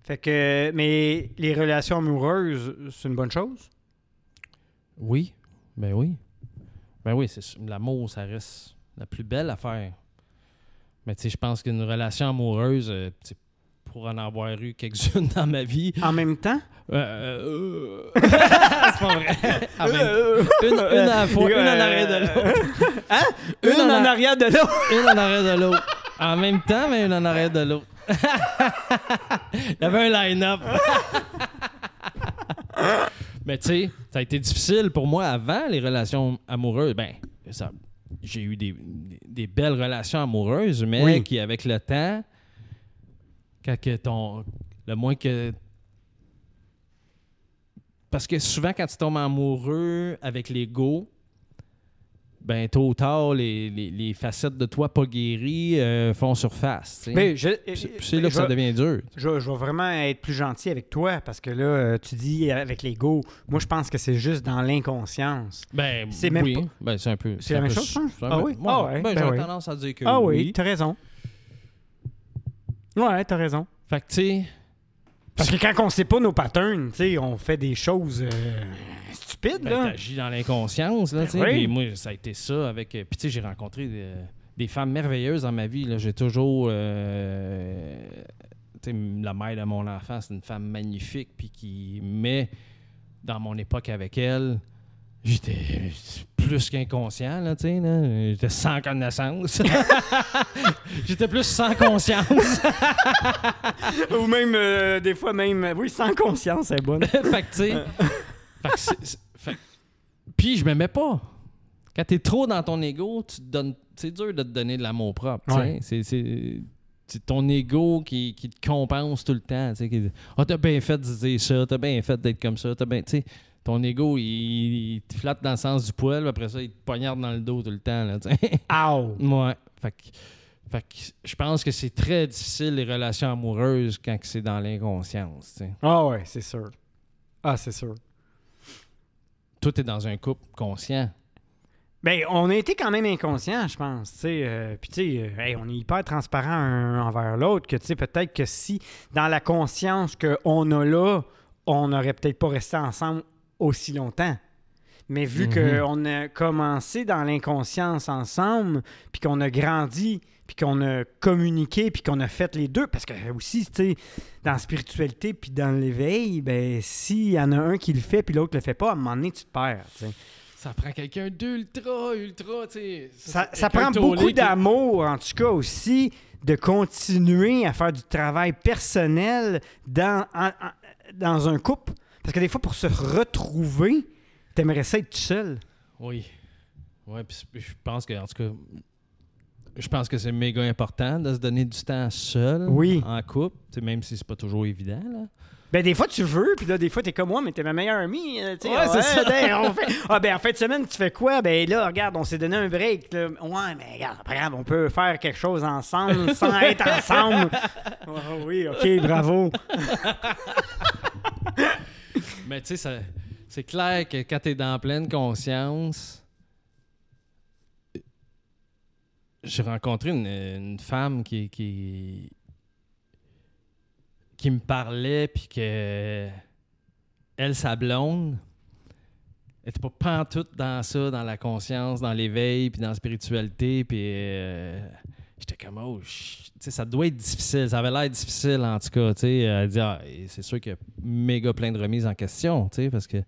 Fait que, mais les relations amoureuses, c'est une bonne chose? Oui. Ben oui. Ben oui, c'est l'amour, ça reste la plus belle affaire. Mais tu sais, je pense qu'une relation amoureuse, euh, pour en avoir eu quelques-unes dans ma vie, En même temps, euh, euh, euh, c'est pas vrai. Une, une à la fois, une en arrière de l'autre. Hein? Une Une, en en, arrière de l'autre. Une en arrière de l'autre. En même temps, mais une en arrière de l'autre. Il y avait un line-up. mais tu sais, ça a été difficile pour moi avant les relations amoureuses. Ben, ça- j'ai eu des, des- des belles relations amoureuses, mais Oui. qui, avec le temps, quand que ton. Le moins que. Parce que souvent, quand tu tombes amoureux avec l'ego, ben, tôt ou tard, les, les- les facettes de toi pas guéries euh, font surface. Mais je, c'est- là que ça devient dur. Je, je vais vraiment être plus gentil avec toi parce que là, euh, tu dis avec l'ego. Moi, je pense que c'est juste dans l'inconscience. Ben, C'est même oui. pas- Ben, c'est un peu. C'est la même peu- chose, un Ah oui? Ouais, Ah ouais, ben, ben j'aurais oui. tendance à dire que ah oui, oui. t'as raison. Ouais, t'as raison. Fait que, tu sais, Parce que quand on sait pas nos patterns, tu sais, on fait des choses euh, stupides, ben, là. t'agis dans l'inconscience, là, Ben tu sais. oui. Moi, ça a été ça avec... euh, Puis, tu sais, j'ai rencontré des, des femmes merveilleuses dans ma vie, là. J'ai toujours... euh, tu sais, la mère de mon enfant, c'est une femme magnifique, puis qui... Mais, dans mon époque avec elle, j'étais plus qu'inconscient, là, tu sais, là. J'étais sans connaissance. j'étais plus sans conscience. Ou même, euh, des fois, même, euh, oui, sans conscience, c'est bonne. fait que, tu sais. fait Puis, je m'aimais pas. Quand t'es trop dans ton ego, tu te donnes. C'est dur de te donner de l'amour propre. Ouais. C'est- C'est c'est ton ego qui, qui te compense tout le temps. tu sais, qui- Ah, t'as bien fait de dire ça, t'as bien fait d'être comme ça, t'as bien. Tu sais, ton ego, il, il te flatte dans le sens du poil, puis après ça, il te poignarde dans le dos tout le temps. Là. Ow! Ouais. Fait que, fait que je pense que c'est très difficile les relations amoureuses quand c'est dans l'inconscience. Ah ouais, c'est sûr. Ah, c'est sûr. Tout est dans un couple conscient. Ben, on a été quand même inconscient, je pense. euh, Puis, tu sais, euh, hey, on est hyper transparent un envers l'autre. Que, tu sais, peut-être que si, dans la conscience qu'on a là, on n'aurait peut-être pas resté ensemble aussi longtemps. Mais vu Mhm. qu'on a commencé dans l'inconscience ensemble, puis qu'on a grandi, puis qu'on a communiqué, puis qu'on a fait les deux, parce que aussi, tu sais, dans la spiritualité, puis dans l'éveil, ben, s'il y en a un qui le fait, puis l'autre le fait pas, à un moment donné, tu te perds. Ça prend quelqu'un d'ultra, ultra, tu sais. Ça, prend beaucoup qui- d'amour, en tout cas aussi, de continuer à faire du travail personnel dans, en- en- dans un couple. Parce que des fois, pour se retrouver, t'aimerais ça être tout seul. Oui. Ouais, puis je pense que, en tout cas, je pense que c'est méga important de se donner du temps seul, Oui. en couple, même si c'est pas toujours évident. Là. Ben, des fois, tu veux, puis là, des fois, t'es comme moi, mais t'es ma meilleure amie. euh, Ouais, c'est ça. ben, on fait- Ah, ben, en fin de semaine, tu fais quoi? Ben, là, regarde, on s'est donné un break. là. Ouais, mais regarde, on peut faire quelque chose ensemble sans être ensemble. Oh, oui, OK, bravo. Mais tu sais, c'est clair que quand tu es dans pleine conscience, j'ai rencontré une, une femme qui, qui, qui me parlait, puis que elle, sa blonde, était pas pantoute dans ça, dans la conscience, dans l'éveil, puis dans la spiritualité, puis euh, j'étais comme, oh, ça doit être difficile, ça avait l'air difficile en tout cas, sais, elle dit, ah, c'est sûr qu'il y a méga plein de remises en question, parce que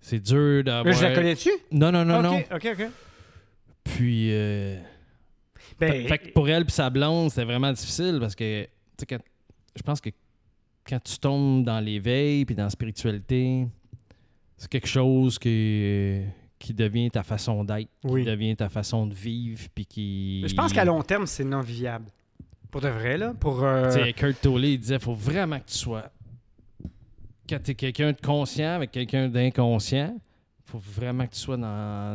c'est dur d'avoir... je la connais-tu? Non, non, non, non. OK, OK. Puis, euh, Ben, fait que pour elle puis sa blonde, c'était vraiment difficile parce que, tu sais, quand- je pense que quand tu tombes dans l'éveil puis dans la spiritualité, c'est quelque chose qui, qui devient ta façon d'être, Oui. qui devient ta façon de vivre, puis qui... je pense qu'à long terme, c'est non viable. Pour de vrai, là. Pour. euh, Kurt Tolley, il disait faut vraiment que tu sois. Quand tu es quelqu'un de conscient avec quelqu'un d'inconscient, faut vraiment que tu sois dans,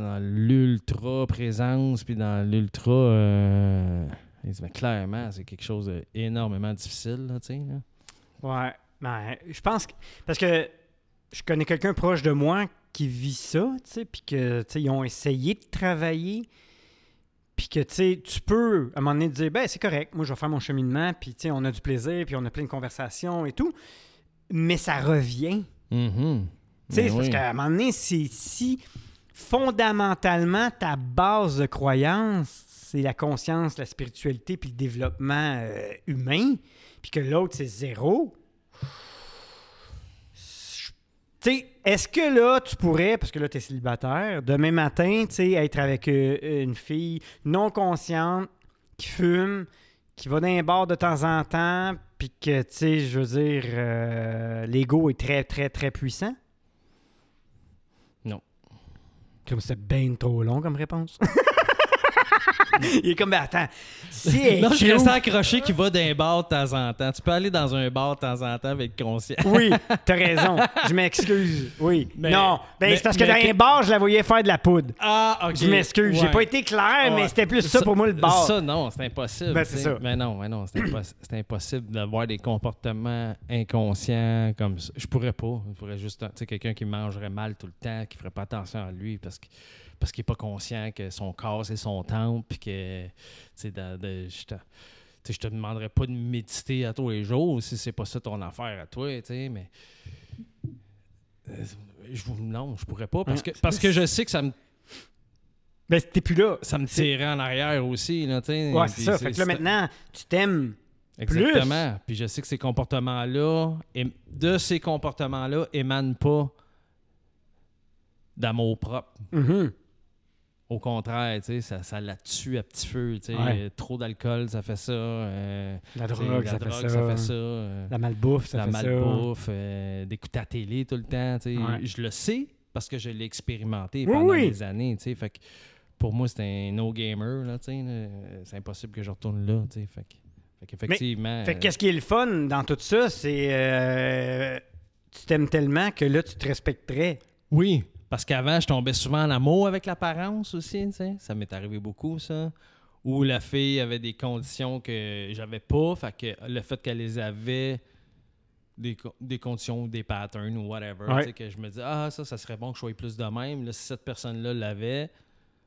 dans l'ultra présence puis dans l'ultra. euh, Il dit, mais clairement, c'est quelque chose d'énormément difficile, là, tu sais. là. Ouais. Ben, je pense que. Parce que je connais quelqu'un proche de moi qui vit ça, tu sais, puis que, tu sais, ils ont essayé de travailler. Puis que, tu sais, tu peux, à un moment donné, te dire, ben, c'est correct, moi, je vais faire mon cheminement, puis, tu sais, on a du plaisir, puis on a plein de conversations et tout. Mais ça revient. Mhm. Tu sais, Ben parce oui. qu'à un moment donné, c'est si fondamentalement ta base de croyance, c'est la conscience, la spiritualité puis le développement euh, humain, puis que l'autre c'est zéro. Tu sais, est-ce que là, tu pourrais, parce que là, tu es célibataire, demain matin, tu sais, être avec euh, une fille non consciente qui fume, qui va dans un bar de temps en temps, puis que, tu sais, je veux dire, euh, l'ego est très, très, très puissant? Non. Comme c'était bien trop long comme réponse. Il est comme, ben attends, si elle est Non, je cute- reste accroché qui va d'un bar de temps en temps. Tu peux aller dans un bar de temps en temps avec conscience. Oui, t'as raison. Je m'excuse. Oui. Mais- non, ben, mais- c'est parce que mais dans que- un bar, je la voyais faire de la poudre. Ah, ok. Je m'excuse. J'ai Ouais. pas été clair, mais Ouais. c'était plus ça, pour moi le bar. Ça, non, c'est impossible. Ben, tu c'est sais. ça. Mais non, mais non, c'est impos- c'est impossible d'avoir des comportements inconscients comme ça. Je pourrais pas. Je pourrais juste, tu sais, quelqu'un qui mangerait mal tout le temps, qui ferait pas attention à lui parce que parce qu'il est pas conscient que son corps c'est son temple, puis que, tu sais, je te, je te demanderais pas de méditer à tous les jours si c'est pas ça ton affaire à toi, tu sais, mais euh, je, non, je pourrais pas parce que parce que je sais que ça me Ben, t'es plus là. ça me tirait en arrière aussi. Là, tu sais. Ouais, c'est ça. Fait que là, maintenant, tu t'aimes. Exactement. Puis je sais que ces comportements-là, de ces comportements-là, émanent pas d'amour propre. Mhm. Au contraire, tu sais, ça, ça la tue à petit feu. tu sais. Ouais. Trop d'alcool, ça fait ça. euh, La drogue, la ça, drogue, fait ça. ça fait ça. euh, La malbouffe, ça la fait ça. malbouffe, euh, d'écouter la télé tout le temps. tu sais. Ouais. Je le sais parce que je l'ai expérimenté pendant oui. des années. tu sais. Fait que pour moi, c'est un no-gamer. C'est impossible que je retourne là. tu sais. Fait que- fait qu'effectivement, Fait que euh, qu'est-ce qui est le fun dans tout ça, c'est. tu t'aimes tellement que là, tu te respecterais. Oui, parce qu'avant, je tombais souvent en amour avec l'apparence aussi, tu sais. Ça m'est arrivé beaucoup, ça. Où la fille avait des conditions que j'avais pas, fait que le fait qu'elle les avait, des, des conditions ou des patterns ou whatever, Ouais. que je me dis, ah, ça, ça serait bon que je sois plus de même. Là, si cette personne-là l'avait,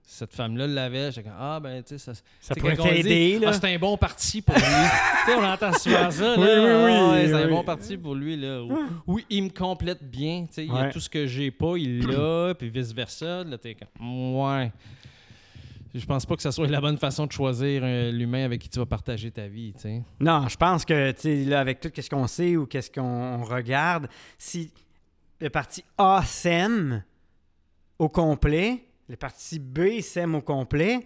cette femme-là l'avait, j'étais comme, ah, ben, tu sais, ça, Ça pourrait t'aider, là. Ah, c'est un bon parti pour lui. tu sais, on entend souvent ça. Là. Oui, oui, oui, Ah ouais, c'est un bon parti pour lui. Là. Ou- Oui, il me complète bien. tu sais, Il y a tout ce que j'ai pas, il l'a, puis vice-versa. Là, t'es comme, ouais. Je pense pas que ça soit la bonne façon de choisir euh, l'humain avec qui tu vas partager ta vie. tu sais. Non, je pense que, tu sais, là, avec tout ce qu'on sait ou qu'est-ce qu'on regarde, si le parti A s'aime au complet, le parti B s'aime au complet,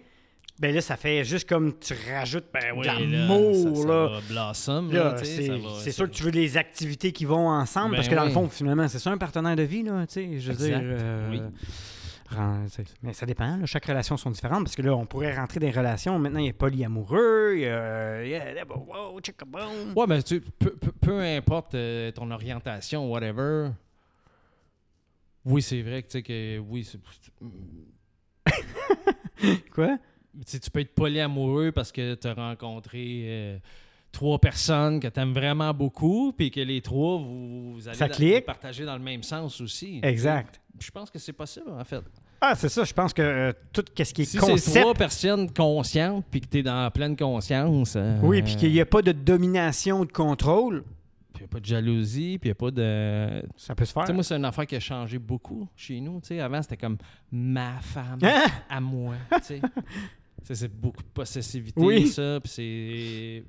ben là, ça fait juste comme tu rajoutes Ben l'amour, là. c'est sûr que tu veux des activités qui vont ensemble, Ben parce que dans le oui. fond, finalement, c'est ça un partenaire de vie, là, tu sais, je veux Exact, dire. euh, oui. Mais ça dépend, là, chaque relation sont différentes parce que là, on pourrait rentrer dans des relations. Maintenant, il y a polyamoureux, il y a. Wow. Ouais, mais tu, peu, peu- peu importe euh, ton orientation, whatever. Oui, c'est vrai que tu sais que oui, c'est- Quoi? tu peux être polyamoureux parce que tu as rencontré euh, trois personnes que tu aimes vraiment beaucoup, puis que les trois, vous, vous allez Ça partager dans le même sens aussi. Exact. Je pense que c'est possible, en fait. Ah, c'est ça. Je pense que euh, tout ce qui est Si c'est concept. trois personnes conscientes, puis que tu es dans pleine conscience. euh, Oui, puis qu'il n'y a pas de domination ou de contrôle, Puis il n'y a pas de jalousie, puis il n'y a pas de. ça peut se faire. Tu sais, moi, c'est une affaire qui a changé beaucoup chez nous. Tu sais, avant, c'était comme ma femme Hein? à moi. c'est beaucoup de possessivité, Oui. ça. Puis c'est.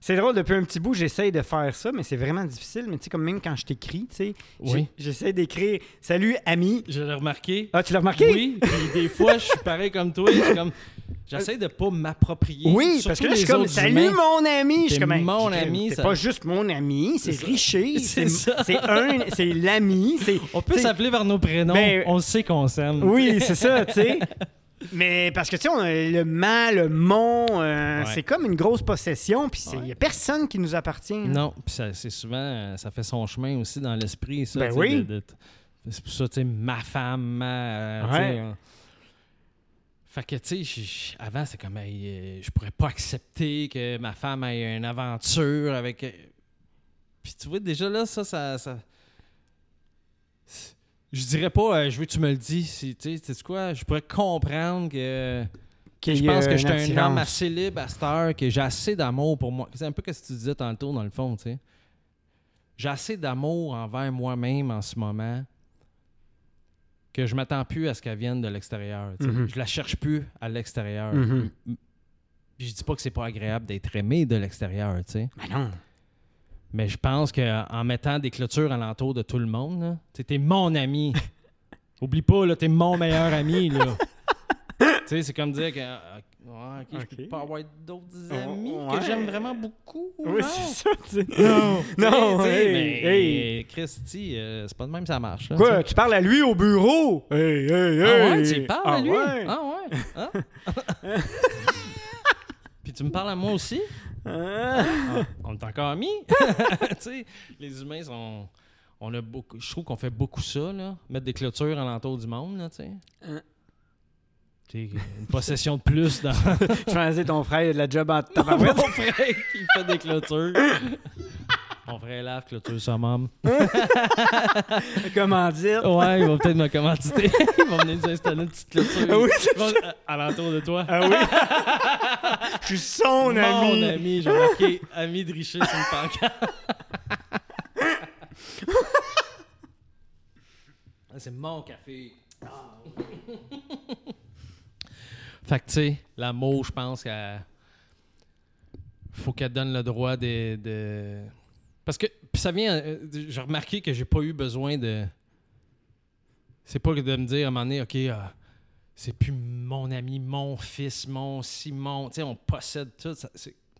C'est drôle, depuis un petit bout, j'essaye de faire ça, mais c'est vraiment difficile. Mais tu sais, comme même quand je t'écris, tu sais, Oui. j'ai- j'essaie d'écrire « Salut, ami Je l'ai remarqué. ». Ah, tu l'as remarqué? Oui. Puis des fois, je suis pareil comme toi. je suis comme. J'essaie de pas m'approprier. Oui, parce que là, je suis comme Salut mon ami! Je suis comme mon ami, C'est pas juste mon ami, c'est. Richer. C'est un, c'est l'ami. On peut s'appeler par nos prénoms. Ben, on sait qu'on s'aime. Oui, c'est ça, tu sais. Mais parce que, tu sais, on a le man, le mon, euh, Ouais. c'est comme une grosse possession, puis il n'y a personne qui nous appartient. là. Non, puis ça- c'est souvent, euh, ça fait son chemin aussi dans l'esprit, ça. Ben oui. c'est pour ça, tu sais, ma femme, ma. euh, Ouais. Fait que, tu sais, je- je- avant, c'était comme, hey, euh, je pourrais pas accepter que ma femme ait une aventure avec. euh, Puis tu vois, déjà là, ça, ça. ça- Je dirais pas, euh, je veux que tu me le dis. si- Tu sais, quoi? Je pourrais comprendre que. Je pense que une j'étais un homme assez libre à cette heure, que j'ai assez d'amour pour moi. C'est un peu ce que tu disais tantôt, dans le fond, tu sais. J'ai assez d'amour envers moi-même en ce moment que je m'attends plus à ce qu'elle vienne de l'extérieur. sais. Mhm. Je la cherche plus à l'extérieur. Mhm. M- Puis Je dis pas que c'est pas agréable d'être aimé de l'extérieur, tu sais. Ben non. Mais je pense qu'en mettant des clôtures alentour de tout le monde, tu t'es mon ami. Oublie pas, là, t'es mon meilleur ami, là. Tu sais, c'est comme dire que. euh, ouais, ok, je peux Ok. pas avoir d'autres Oh, amis ouais. que j'aime vraiment beaucoup. Oui, non? c'est ça, tu sais. Non, Non, Tu sais, hey, mais hey. Christy, euh, c'est pas de même que ça marche. là, Quoi, tu tu parles à lui au bureau? Hey, hey, hey! Ah ouais, tu y parles Ah à lui? ouais? Ah ouais? Hein? Puis tu me parles à moi aussi? Ah. Ah, on est encore amis? tu sais, les humains sont. On a beaucoup, je trouve qu'on fait beaucoup ça, là. Mettre des clôtures alentour du monde, là, tu sais. Une possession de plus dans Je pensais ton frère il a de la job en mon tabarouette. frère qui fait des clôtures. Mon frère lave clôture sa maman. Comment dire? Ouais, il va peut-être me commanditer. il va venir nous installer une petite clôture. Ah oui, va- à- alentour de toi. Ah oui? Je suis son Mon ami. ami, j'ai marqué ami de Richer sur une pancarte. Ah, C'est mon café. Fait que, tu sais, l'amour, je pense qu'elle. Faut qu'elle donne le droit de. Parce que. Puis ça vient. euh, J'ai remarqué que j'ai pas eu besoin de. C'est pas de me dire à un moment donné, OK, ah, c'est plus mon ami, mon fils, mon Simon. Tu sais, on possède tout.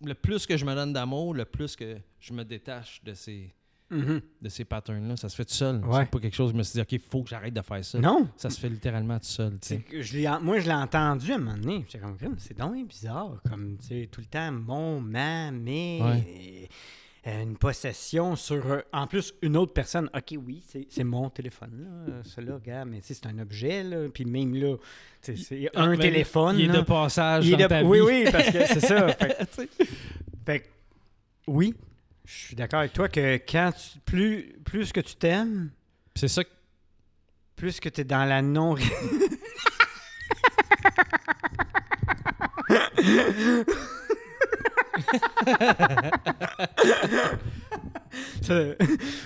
Le plus que je me donne d'amour, le plus que je me détache de ces, Mhm. de ces patterns-là. Ça se fait tout seul. Ouais. C'est pas quelque chose, je me suis dit, OK, il faut que j'arrête de faire ça. Non. Ça se fait littéralement tout seul. C'est je moi, je l'ai entendu à un moment donné. J'étais comme, c'est donc bizarre. Comme, tu sais, tout le temps, mon, ma, mais. euh, une possession sur, euh, en plus, une autre personne. OK, oui, c'est c'est mon téléphone, là. Celui-là, regarde, mais c'est un objet, là. Puis même là, c'est un Même, téléphone. Il est là. de passage Il est dans de- ta Oui, vie. oui, parce que c'est ça. Fait, fait que, oui, je suis d'accord avec toi que quand tu, plus, plus que tu t'aimes, C'est ça que plus que tu es dans la non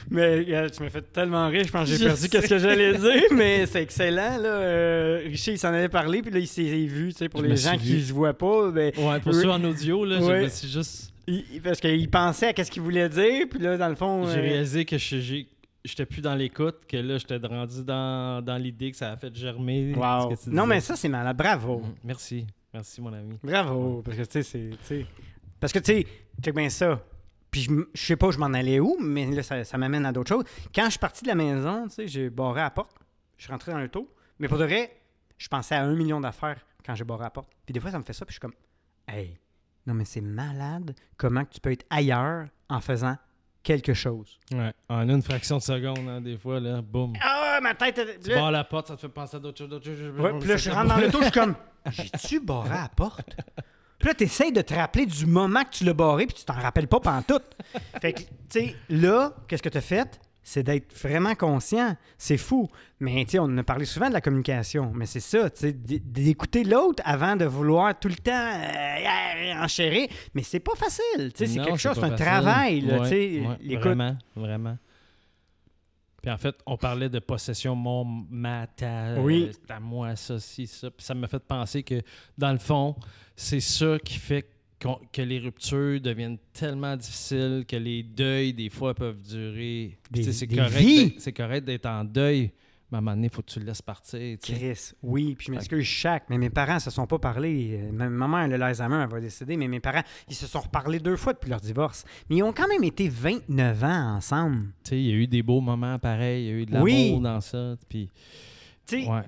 mais regarde, tu m'as fait tellement rire, je pense que j'ai Je perdu qu'est-ce que j'allais dire, mais c'est excellent là. Euh, Richie, il s'en avait parlé, puis là il s'est vu, tu sais, pour Je les gens qui vu. se voient pas, ben, Ouais, pour Oui. ceux en audio, là, je Ouais. me suis juste. Il- parce qu'il pensait à qu'est-ce qu'il voulait dire, puis là dans le fond, J'ai euh, réalisé que j'étais plus dans l'écoute, que là, j'étais rendu dans, dans l'idée que ça a fait germer. wow. que tu Non mais ça c'est malade, bravo, Mhm. Merci. Merci, mon ami. bravo, parce que tu sais c'est, parce que tu sais, check bien ça. Puis je, je sais pas je m'en allais où, mais là ça, ça m'amène à d'autres choses. Quand je suis parti de la maison, tu sais, j'ai barré la porte, je suis rentré dans le taux, Mais pour de vrai, je pensais à un million d'affaires quand j'ai barré la porte. Puis des fois, ça me fait ça, puis je suis comme, hey, non, mais c'est malade comment tu peux être ailleurs en faisant quelque chose. Ouais. En une fraction de seconde, hein, des fois, là, boum. Ah, ma tête. Tu là- barres la porte, ça te fait penser à d'autres choses. d'autres choses. Ouais, puis là, je rentre dans le je suis comme, j'ai-tu barré la porte? Puis là, t'essayes de te rappeler du moment que tu l'as barré, puis tu t'en rappelles pas pantoute. Fait que, tu sais, là, qu'est-ce que t'as fait? C'est d'être vraiment conscient. C'est fou. Mais, tu on a parlé souvent de la communication. Mais c'est ça, tu d'écouter l'autre avant de vouloir tout le temps euh, enchérir. Mais c'est pas facile. Tu sais, c'est quelque chose, c'est un facile. travail, là, Ouais. Vraiment, vraiment. Puis en fait, on parlait de possession, mon, ma, ta, Oui. c'est à moi, ça, ci, ça. Puis ça m'a fait penser que, dans le fond, c'est ça qui fait que les ruptures deviennent tellement difficiles, que les deuils, des fois, peuvent durer. C'est correct d'être- C'est correct d'être en deuil, mais à un moment donné, il faut que tu le laisses partir. Chris, oui, puis je m'excuse, chaque, mais mes parents se sont pas parlé. Ma ma mère, le l'Alzheimer, elle va décéder, mais mes parents, ils se sont reparlés deux fois depuis leur divorce. Mais ils ont quand même été 29 ans ensemble. Tu sais, il y a eu des beaux moments pareils, il y a eu de l'amour Oui. dans ça. Puis, Tu sais, Ouais.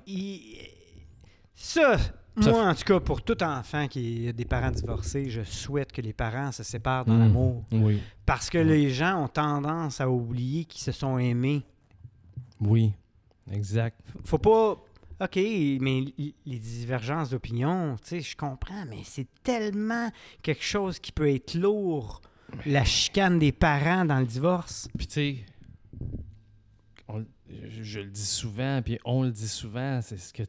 ça, Ça moi, en tout cas, pour tout enfant qui a des parents divorcés, je souhaite que les parents se séparent dans Mm. l'amour. oui, Parce que les gens ont tendance à oublier qu'ils se sont aimés. oui, exact. Faut pas. OK, mais les divergences d'opinion, tu sais, je comprends, mais c'est tellement quelque chose qui peut être lourd. La chicane des parents dans le divorce. Puis tu sais, on- je, je le dis souvent, puis on le dit souvent, c'est ce que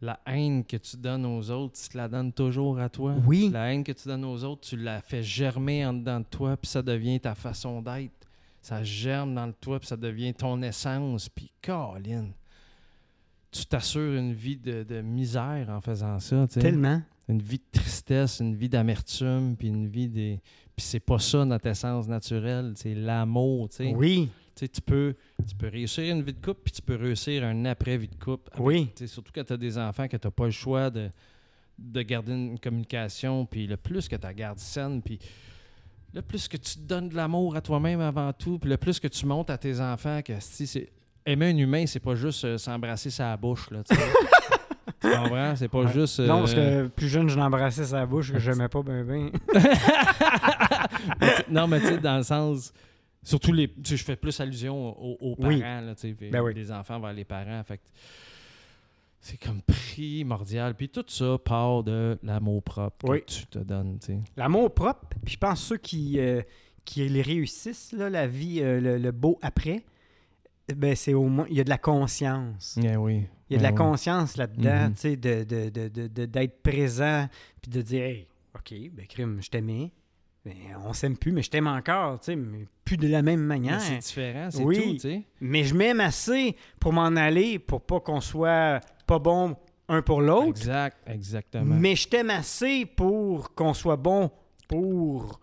la haine que tu donnes aux autres, tu te la donnes toujours à toi. Oui. La haine que tu donnes aux autres, tu la fais germer en dedans de toi, puis ça devient ta façon d'être. Ça germe dans le toi, puis ça devient ton essence. Puis, Colin, tu t'assures une vie de, de misère en faisant ça. tu sais. Tellement. Une vie de tristesse, une vie d'amertume, puis une vie des. Puis c'est pas ça notre essence naturelle, c'est l'amour, tu sais. Oui, Tu peux, tu peux réussir une vie de couple, puis tu peux réussir un après-vie de couple. avec- oui. surtout quand tu as des enfants, que tu n'as pas le choix de, de garder une communication, puis le plus que tu la gardes saine, puis le plus que tu te donnes de l'amour à toi-même avant tout, puis le plus que tu montres à tes enfants que si c'est aimer un humain, c'est pas juste euh, s'embrasser sa bouche, là, tu comprends? C'est pas Ouais. juste... Non, parce euh, que plus jeune, je l'embrassais sa bouche que j'aimais pas ben ben. Mais tu- non, mais tu sais, dans le sens. Surtout les. Je fais plus allusion aux, aux parents, Oui. là, Ben oui. des enfants vers les parents. Fait c'est comme primordial. Puis tout ça part de l'amour propre Oui. que tu te donnes. L'amour propre, puis je pense ceux qui, euh, qui les réussissent, là, la vie, euh, le, le beau après, ben c'est au moins, il y a de la conscience. Eh oui. Il y a de la oui. conscience là-dedans, Mhm. tu sais, de, de, de, de- d'être présent, puis de dire, hey, OK, ben crime, je t'aimais, ben, on s'aime plus, mais je t'aime encore, tu sais, mais plus de la même Mais manière. c'est différent, c'est Oui. tout, tu sais. Mais je m'aime assez pour m'en aller, pour pas qu'on soit pas bon un pour l'autre, Exact, exactement. mais je t'aime assez pour qu'on soit bon pour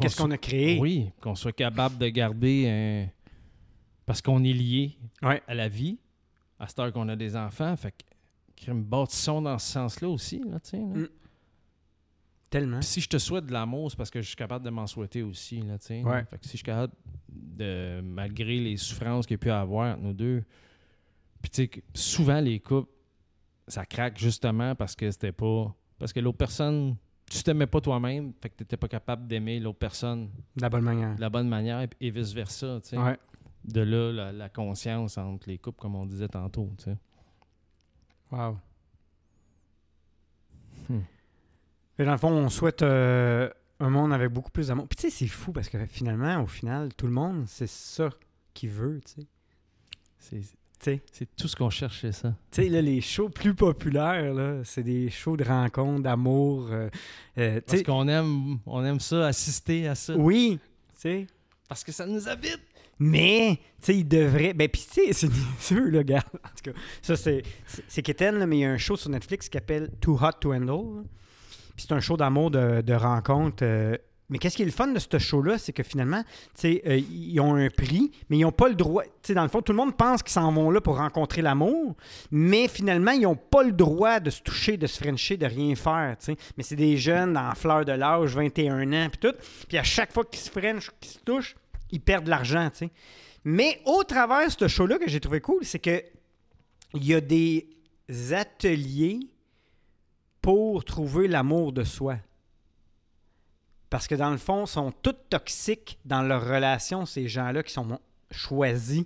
qu'est-ce qu'on a créé. Oui, qu'on soit capable de garder un. Parce qu'on est lié Ouais. à la vie, à cette heure qu'on a des enfants. Fait que, bâtissons dans ce sens-là aussi, là, tu sais. là. Mm. Tellement. Si je te souhaite de l'amour, c'est parce que je suis capable de m'en souhaiter aussi, là. Ouais. Fait que si je suis capable de, malgré les souffrances qu'il y a pu avoir entre nous deux, puis tu sais, que souvent les couples, ça craque justement parce que c'était pas... Parce que l'autre personne, tu t'aimais pas toi-même, fait que t'étais pas capable d'aimer l'autre personne De la bonne manière. de la bonne manière et, et vice-versa, tu sais. Ouais. De là, la, la conscience entre les couples, comme on disait tantôt, tu sais. Wow. Hmm. Et dans le fond, on souhaite euh, un monde avec beaucoup plus d'amour. Puis tu sais, c'est fou parce que finalement, au final, tout le monde, c'est ça qu'il veut, tu sais. C'est, tout ce qu'on cherche, c'est ça. Tu sais, là, les shows plus populaires, là, c'est des shows de rencontres, d'amour. euh, euh, Parce qu'on aime, on aime ça, assister à ça. oui, tu sais. Parce que ça nous habite. Mais, tu sais, il devrait. Ben, puis, tu sais, c'est sûr, là, gars. En tout cas, ça, c'est. c'est- C'est là, mais il y a un show sur Netflix qui s'appelle Too Hot to Handle. Puis, c'est un show d'amour, de, rencontre. euh, mais qu'est-ce qui est le fun de ce show-là, c'est que finalement, euh, ils ont un prix, mais ils n'ont pas le droit. Dans le fond, tout le monde pense qu'ils s'en vont là pour rencontrer l'amour, mais finalement, ils n'ont pas le droit de se toucher, de se frencher, de rien faire. Mais c'est des jeunes la fleur de l'âge, 21 ans, puis tout. Puis à chaque fois qu'ils se frenchent, qu'ils se touchent, ils perdent de l'argent. Mais au travers de ce show-là que j'ai trouvé cool, c'est que il y a des ateliers pour trouver l'amour de soi. Parce que dans le fond, ils sont tous toxiques dans leur relation, ces gens-là qui sont choisis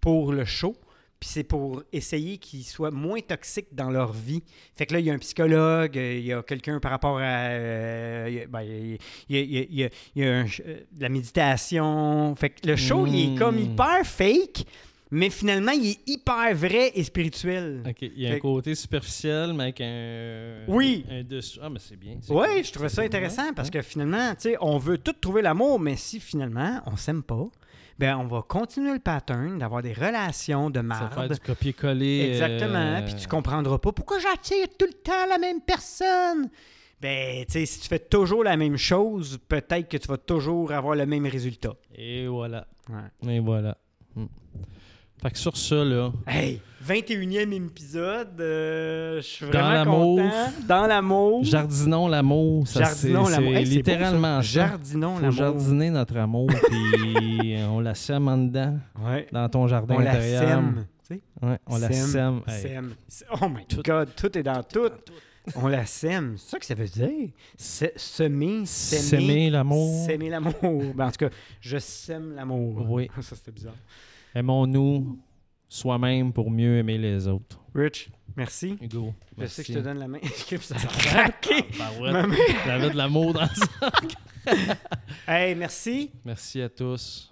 pour le show. Puis c'est pour essayer qu'ils soient moins toxiques dans leur vie. Fait que là, il y a un psychologue, euh, il y a quelqu'un par rapport à. euh, il y a- ben, il y a, il y a- il y a- il y a un- de la méditation. Fait que le show, il est comme Mm. hyper fake, mais finalement, il est hyper vrai et spirituel. Ok, Il y a Fait un côté superficiel, mais avec un. Oui. Un dessous. Ah, mais c'est bien. Oui, cool, je trouvais ça intéressant parce que finalement, tu sais, on veut tout trouver l'amour, mais si finalement on s'aime pas, ben on va continuer le pattern d'avoir des relations de Ça va faire marde. du copier-coller. Exactement. euh, Puis tu comprendras pas pourquoi j'attire tout le temps la même personne. Ben, tu sais, si tu fais toujours la même chose, peut-être que tu vas toujours avoir le même résultat. Et voilà. Ouais. Et voilà. Hmm. Fait que sur ça, là, Hey, 21e épisode, euh, je suis Dans vraiment l'amour. content. Dans l'amour. jardinons l'amour. Jardinons l'amour. C'est Hey, beau, littéralement ça. Jardinons Faut l'amour. jardiner notre amour, puis on la sème en dedans, Ouais. dans ton jardin On la intérieur. sème. tu sais. Ouais, on la Sème, sème. Hey. Sème. Oh my God, tout est dans tout. On la sème. C'est ça que ça veut dire? Se- semer, s'aimer. S'aimer l'amour. S'aimer l'amour. Ben, en tout cas, je sème l'amour. Oui. Ça, c'était bizarre. Aimons-nous soi-même pour mieux aimer les autres. Rich, merci. Hugo, Je sais que je te merci. donne la main. ça craqué. Ah. J'avais de l'amour dans ça. Hey, merci. Merci à tous.